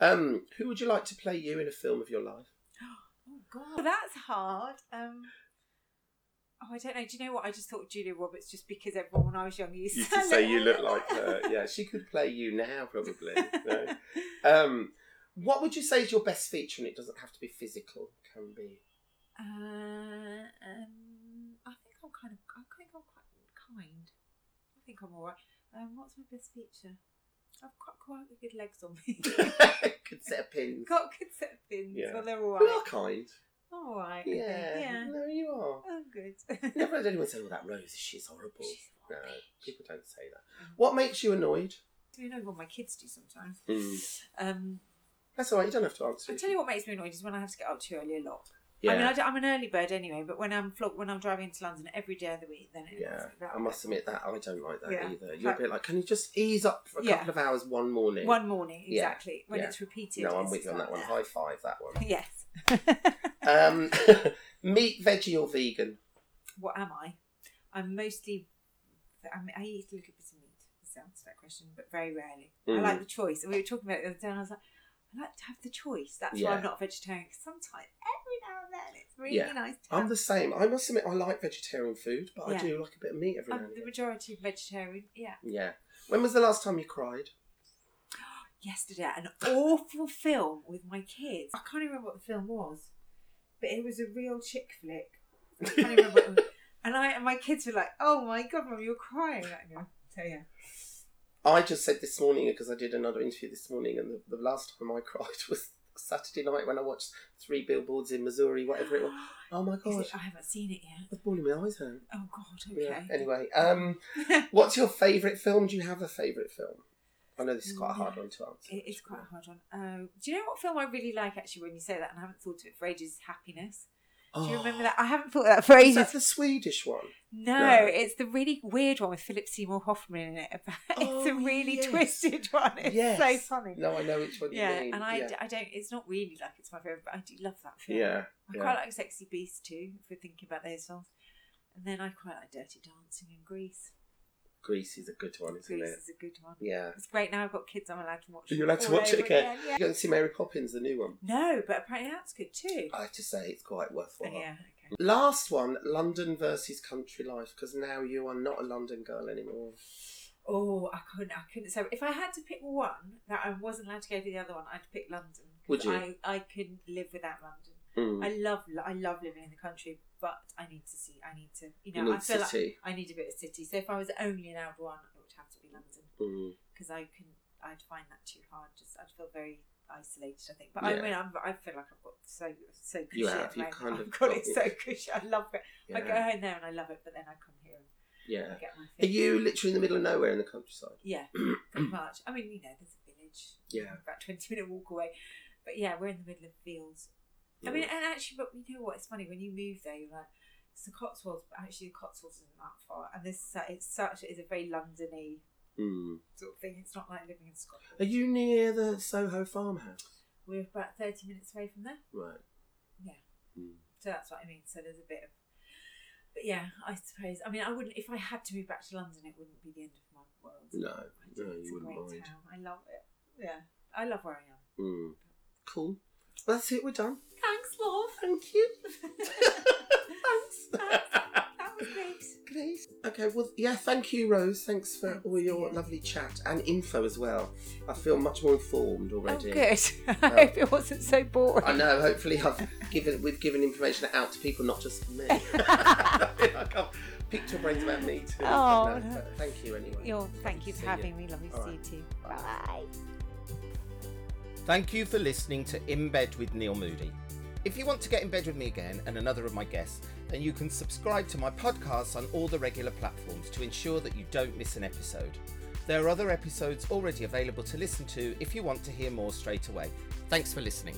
Um, who would you like to play you in a film of your life? Oh God, that's hard. Um. Oh, I don't know. Do you know what? I just thought Julia Roberts just because everyone when I was young used, used to say you look like her. Yeah, she could play you now, probably. No. Um, what would you say is your best feature? And it doesn't have to be physical; it can be. Uh, um, I think I'm kind of. I think I'm quite kind. I think I'm alright. Um, what's my best feature? I've got quite good legs on me. Good set of pins. got good set of pins. Yeah. Well, they're all right. You are alright. kind. Alright. Yeah. Yeah. No, you are. Oh, good. Never had anyone say, "Well, that Rose, she's horrible." She's No, people don't say that. What makes you annoyed? You know what my kids do sometimes. Mm. Um, That's all right. You don't have to answer. I tell you what makes me annoyed is when I have to get up too early a lot. Yeah. I mean, I I'm an early bird anyway, but when I'm flog- when I'm driving to London every day of the week, then it yeah, I must admit that I don't like that Yeah. either. You're a Like- bit like, can you just ease up for a Yeah. couple of hours one morning? One morning, exactly. When it's repeated. No, I'm with you on that one. High five that one. Yes. Um, meat, veggie, or vegan? what am I? I'm mostly. I, mean, I eat a little bit of meat. This answers that question, but very rarely. Mm. I like the choice. And we were talking about it the other day, and I was like, I like to have the choice. That's why I'm not a vegetarian. 'cause sometimes, every now and then, it's really Yeah. nice to I'm the same. I must admit, I like vegetarian food, but I do like a bit of meat every now I'm and the majority of vegetarian. Yeah. Yeah. When was the last time you cried? Yesterday, an awful film with my kids. I can't even remember what the film was, but it was a real chick flick. I can't even remember. What it was. And I and my kids were like, "Oh my god, mum, you're crying!" I go, so yeah. I just said this morning because I did another interview this morning, and the, the last time I cried was Saturday night when I watched Three Billboards in Missouri, whatever it was. Oh my it- I haven't seen it yet. I was bawling my eyes out. Oh God. Okay. Yeah. Anyway, um, what's your favourite film? Do you have a favourite film? I know this is quite a hard one to answer. It is quite a hard one. Uh, do you know what film I really like actually when you say that, and I haven't thought of it for ages? Happiness. Do you remember that? I haven't thought of that for Oh. Is ages. that the Swedish one? No, No. it's the really weird one with Philip Seymour Hoffman in it. it's Oh, a really yes. twisted one. It's yes. so funny. No, I know which one you yeah, and I, yeah. I don't. It's not really like it's my favorite, but I do love that film. yeah. I yeah. quite like Sexy Beast too. If we're thinking about those films, and then I quite like Dirty Dancing and Grease. Grease is a good one, isn't Grease it? is a good one. Yeah. It's great now. I've got kids. I'm allowed to watch. it. You're allowed to watch it over again. Yeah. You going to see Mary Poppins, the new one? No, but apparently that's good too. I have to say it's quite worthwhile. yeah. Last one, London versus country life, because now you are not a London girl anymore. Oh, I couldn't. I couldn't. So if I had to pick one that I wasn't allowed to go to the other one, I'd pick London. 'cause Would you? I, I couldn't live without London. Mm. I love I love living in the country, but I need to see. I need to. You You know, need I feel city. like I need a bit of city. So if I was only allowed one, it would have to be London Mm. because I can. I'd find that too hard. Just I'd feel very isolated. I think. But I Yeah. mean, I'm, I feel like I've got so so cushy. You at have, the you moment. kind I've got got it it. so cushy. I love it. I go home there and I love it, but then I come here and yeah. I get my. Are you literally in the middle of nowhere in the countryside? Yeah, pretty much. I mean, you know, there's a village. Yeah. About 20 minute walk away. But yeah, we're in the middle of fields. I mean, and actually, but you know what? It's funny when you move there, you're like, it's the Cotswolds, but actually, the Cotswolds isn't that far. And this, uh, it's such, it's a very Londony Mm. sort of thing. It's not like living in Scotland. Are you near the Soho farmhouse? We're about 30 minutes away from there. Right. Yeah. Mm. So that's what I mean. So there's a bit of, but yeah, I suppose. I mean, I wouldn't, if I had to move back to London, it wouldn't be the end of my world. No, no, you wouldn't mind. town. I love it. Yeah. I love where I am. Mm. Cool. Well, that's it. We're done. Thanks, love. Thank you. Thanks. That was great. Great. Okay, well, yeah, thank you, Rose. Thanks for Thanks, all your Ian. lovely chat and info as well. I feel much more informed already. Oh, already. good. I um, hope it wasn't so boring. I know. Hopefully, I've given we've given information out to people, not just me. I feel like I've picked your brains about me too. Oh, no, no. but thank you anyway. You're, thank you See for you. having me. Lovely to All see you too. Bye. Bye. Thank you for listening to In Bed with Neil Moodie. If you want to get in bed with me again and another of my guests, then you can subscribe to my podcasts on all the regular platforms to ensure that you don't miss an episode. There are other episodes already available to listen to if you want to hear more straight away. Thanks for listening.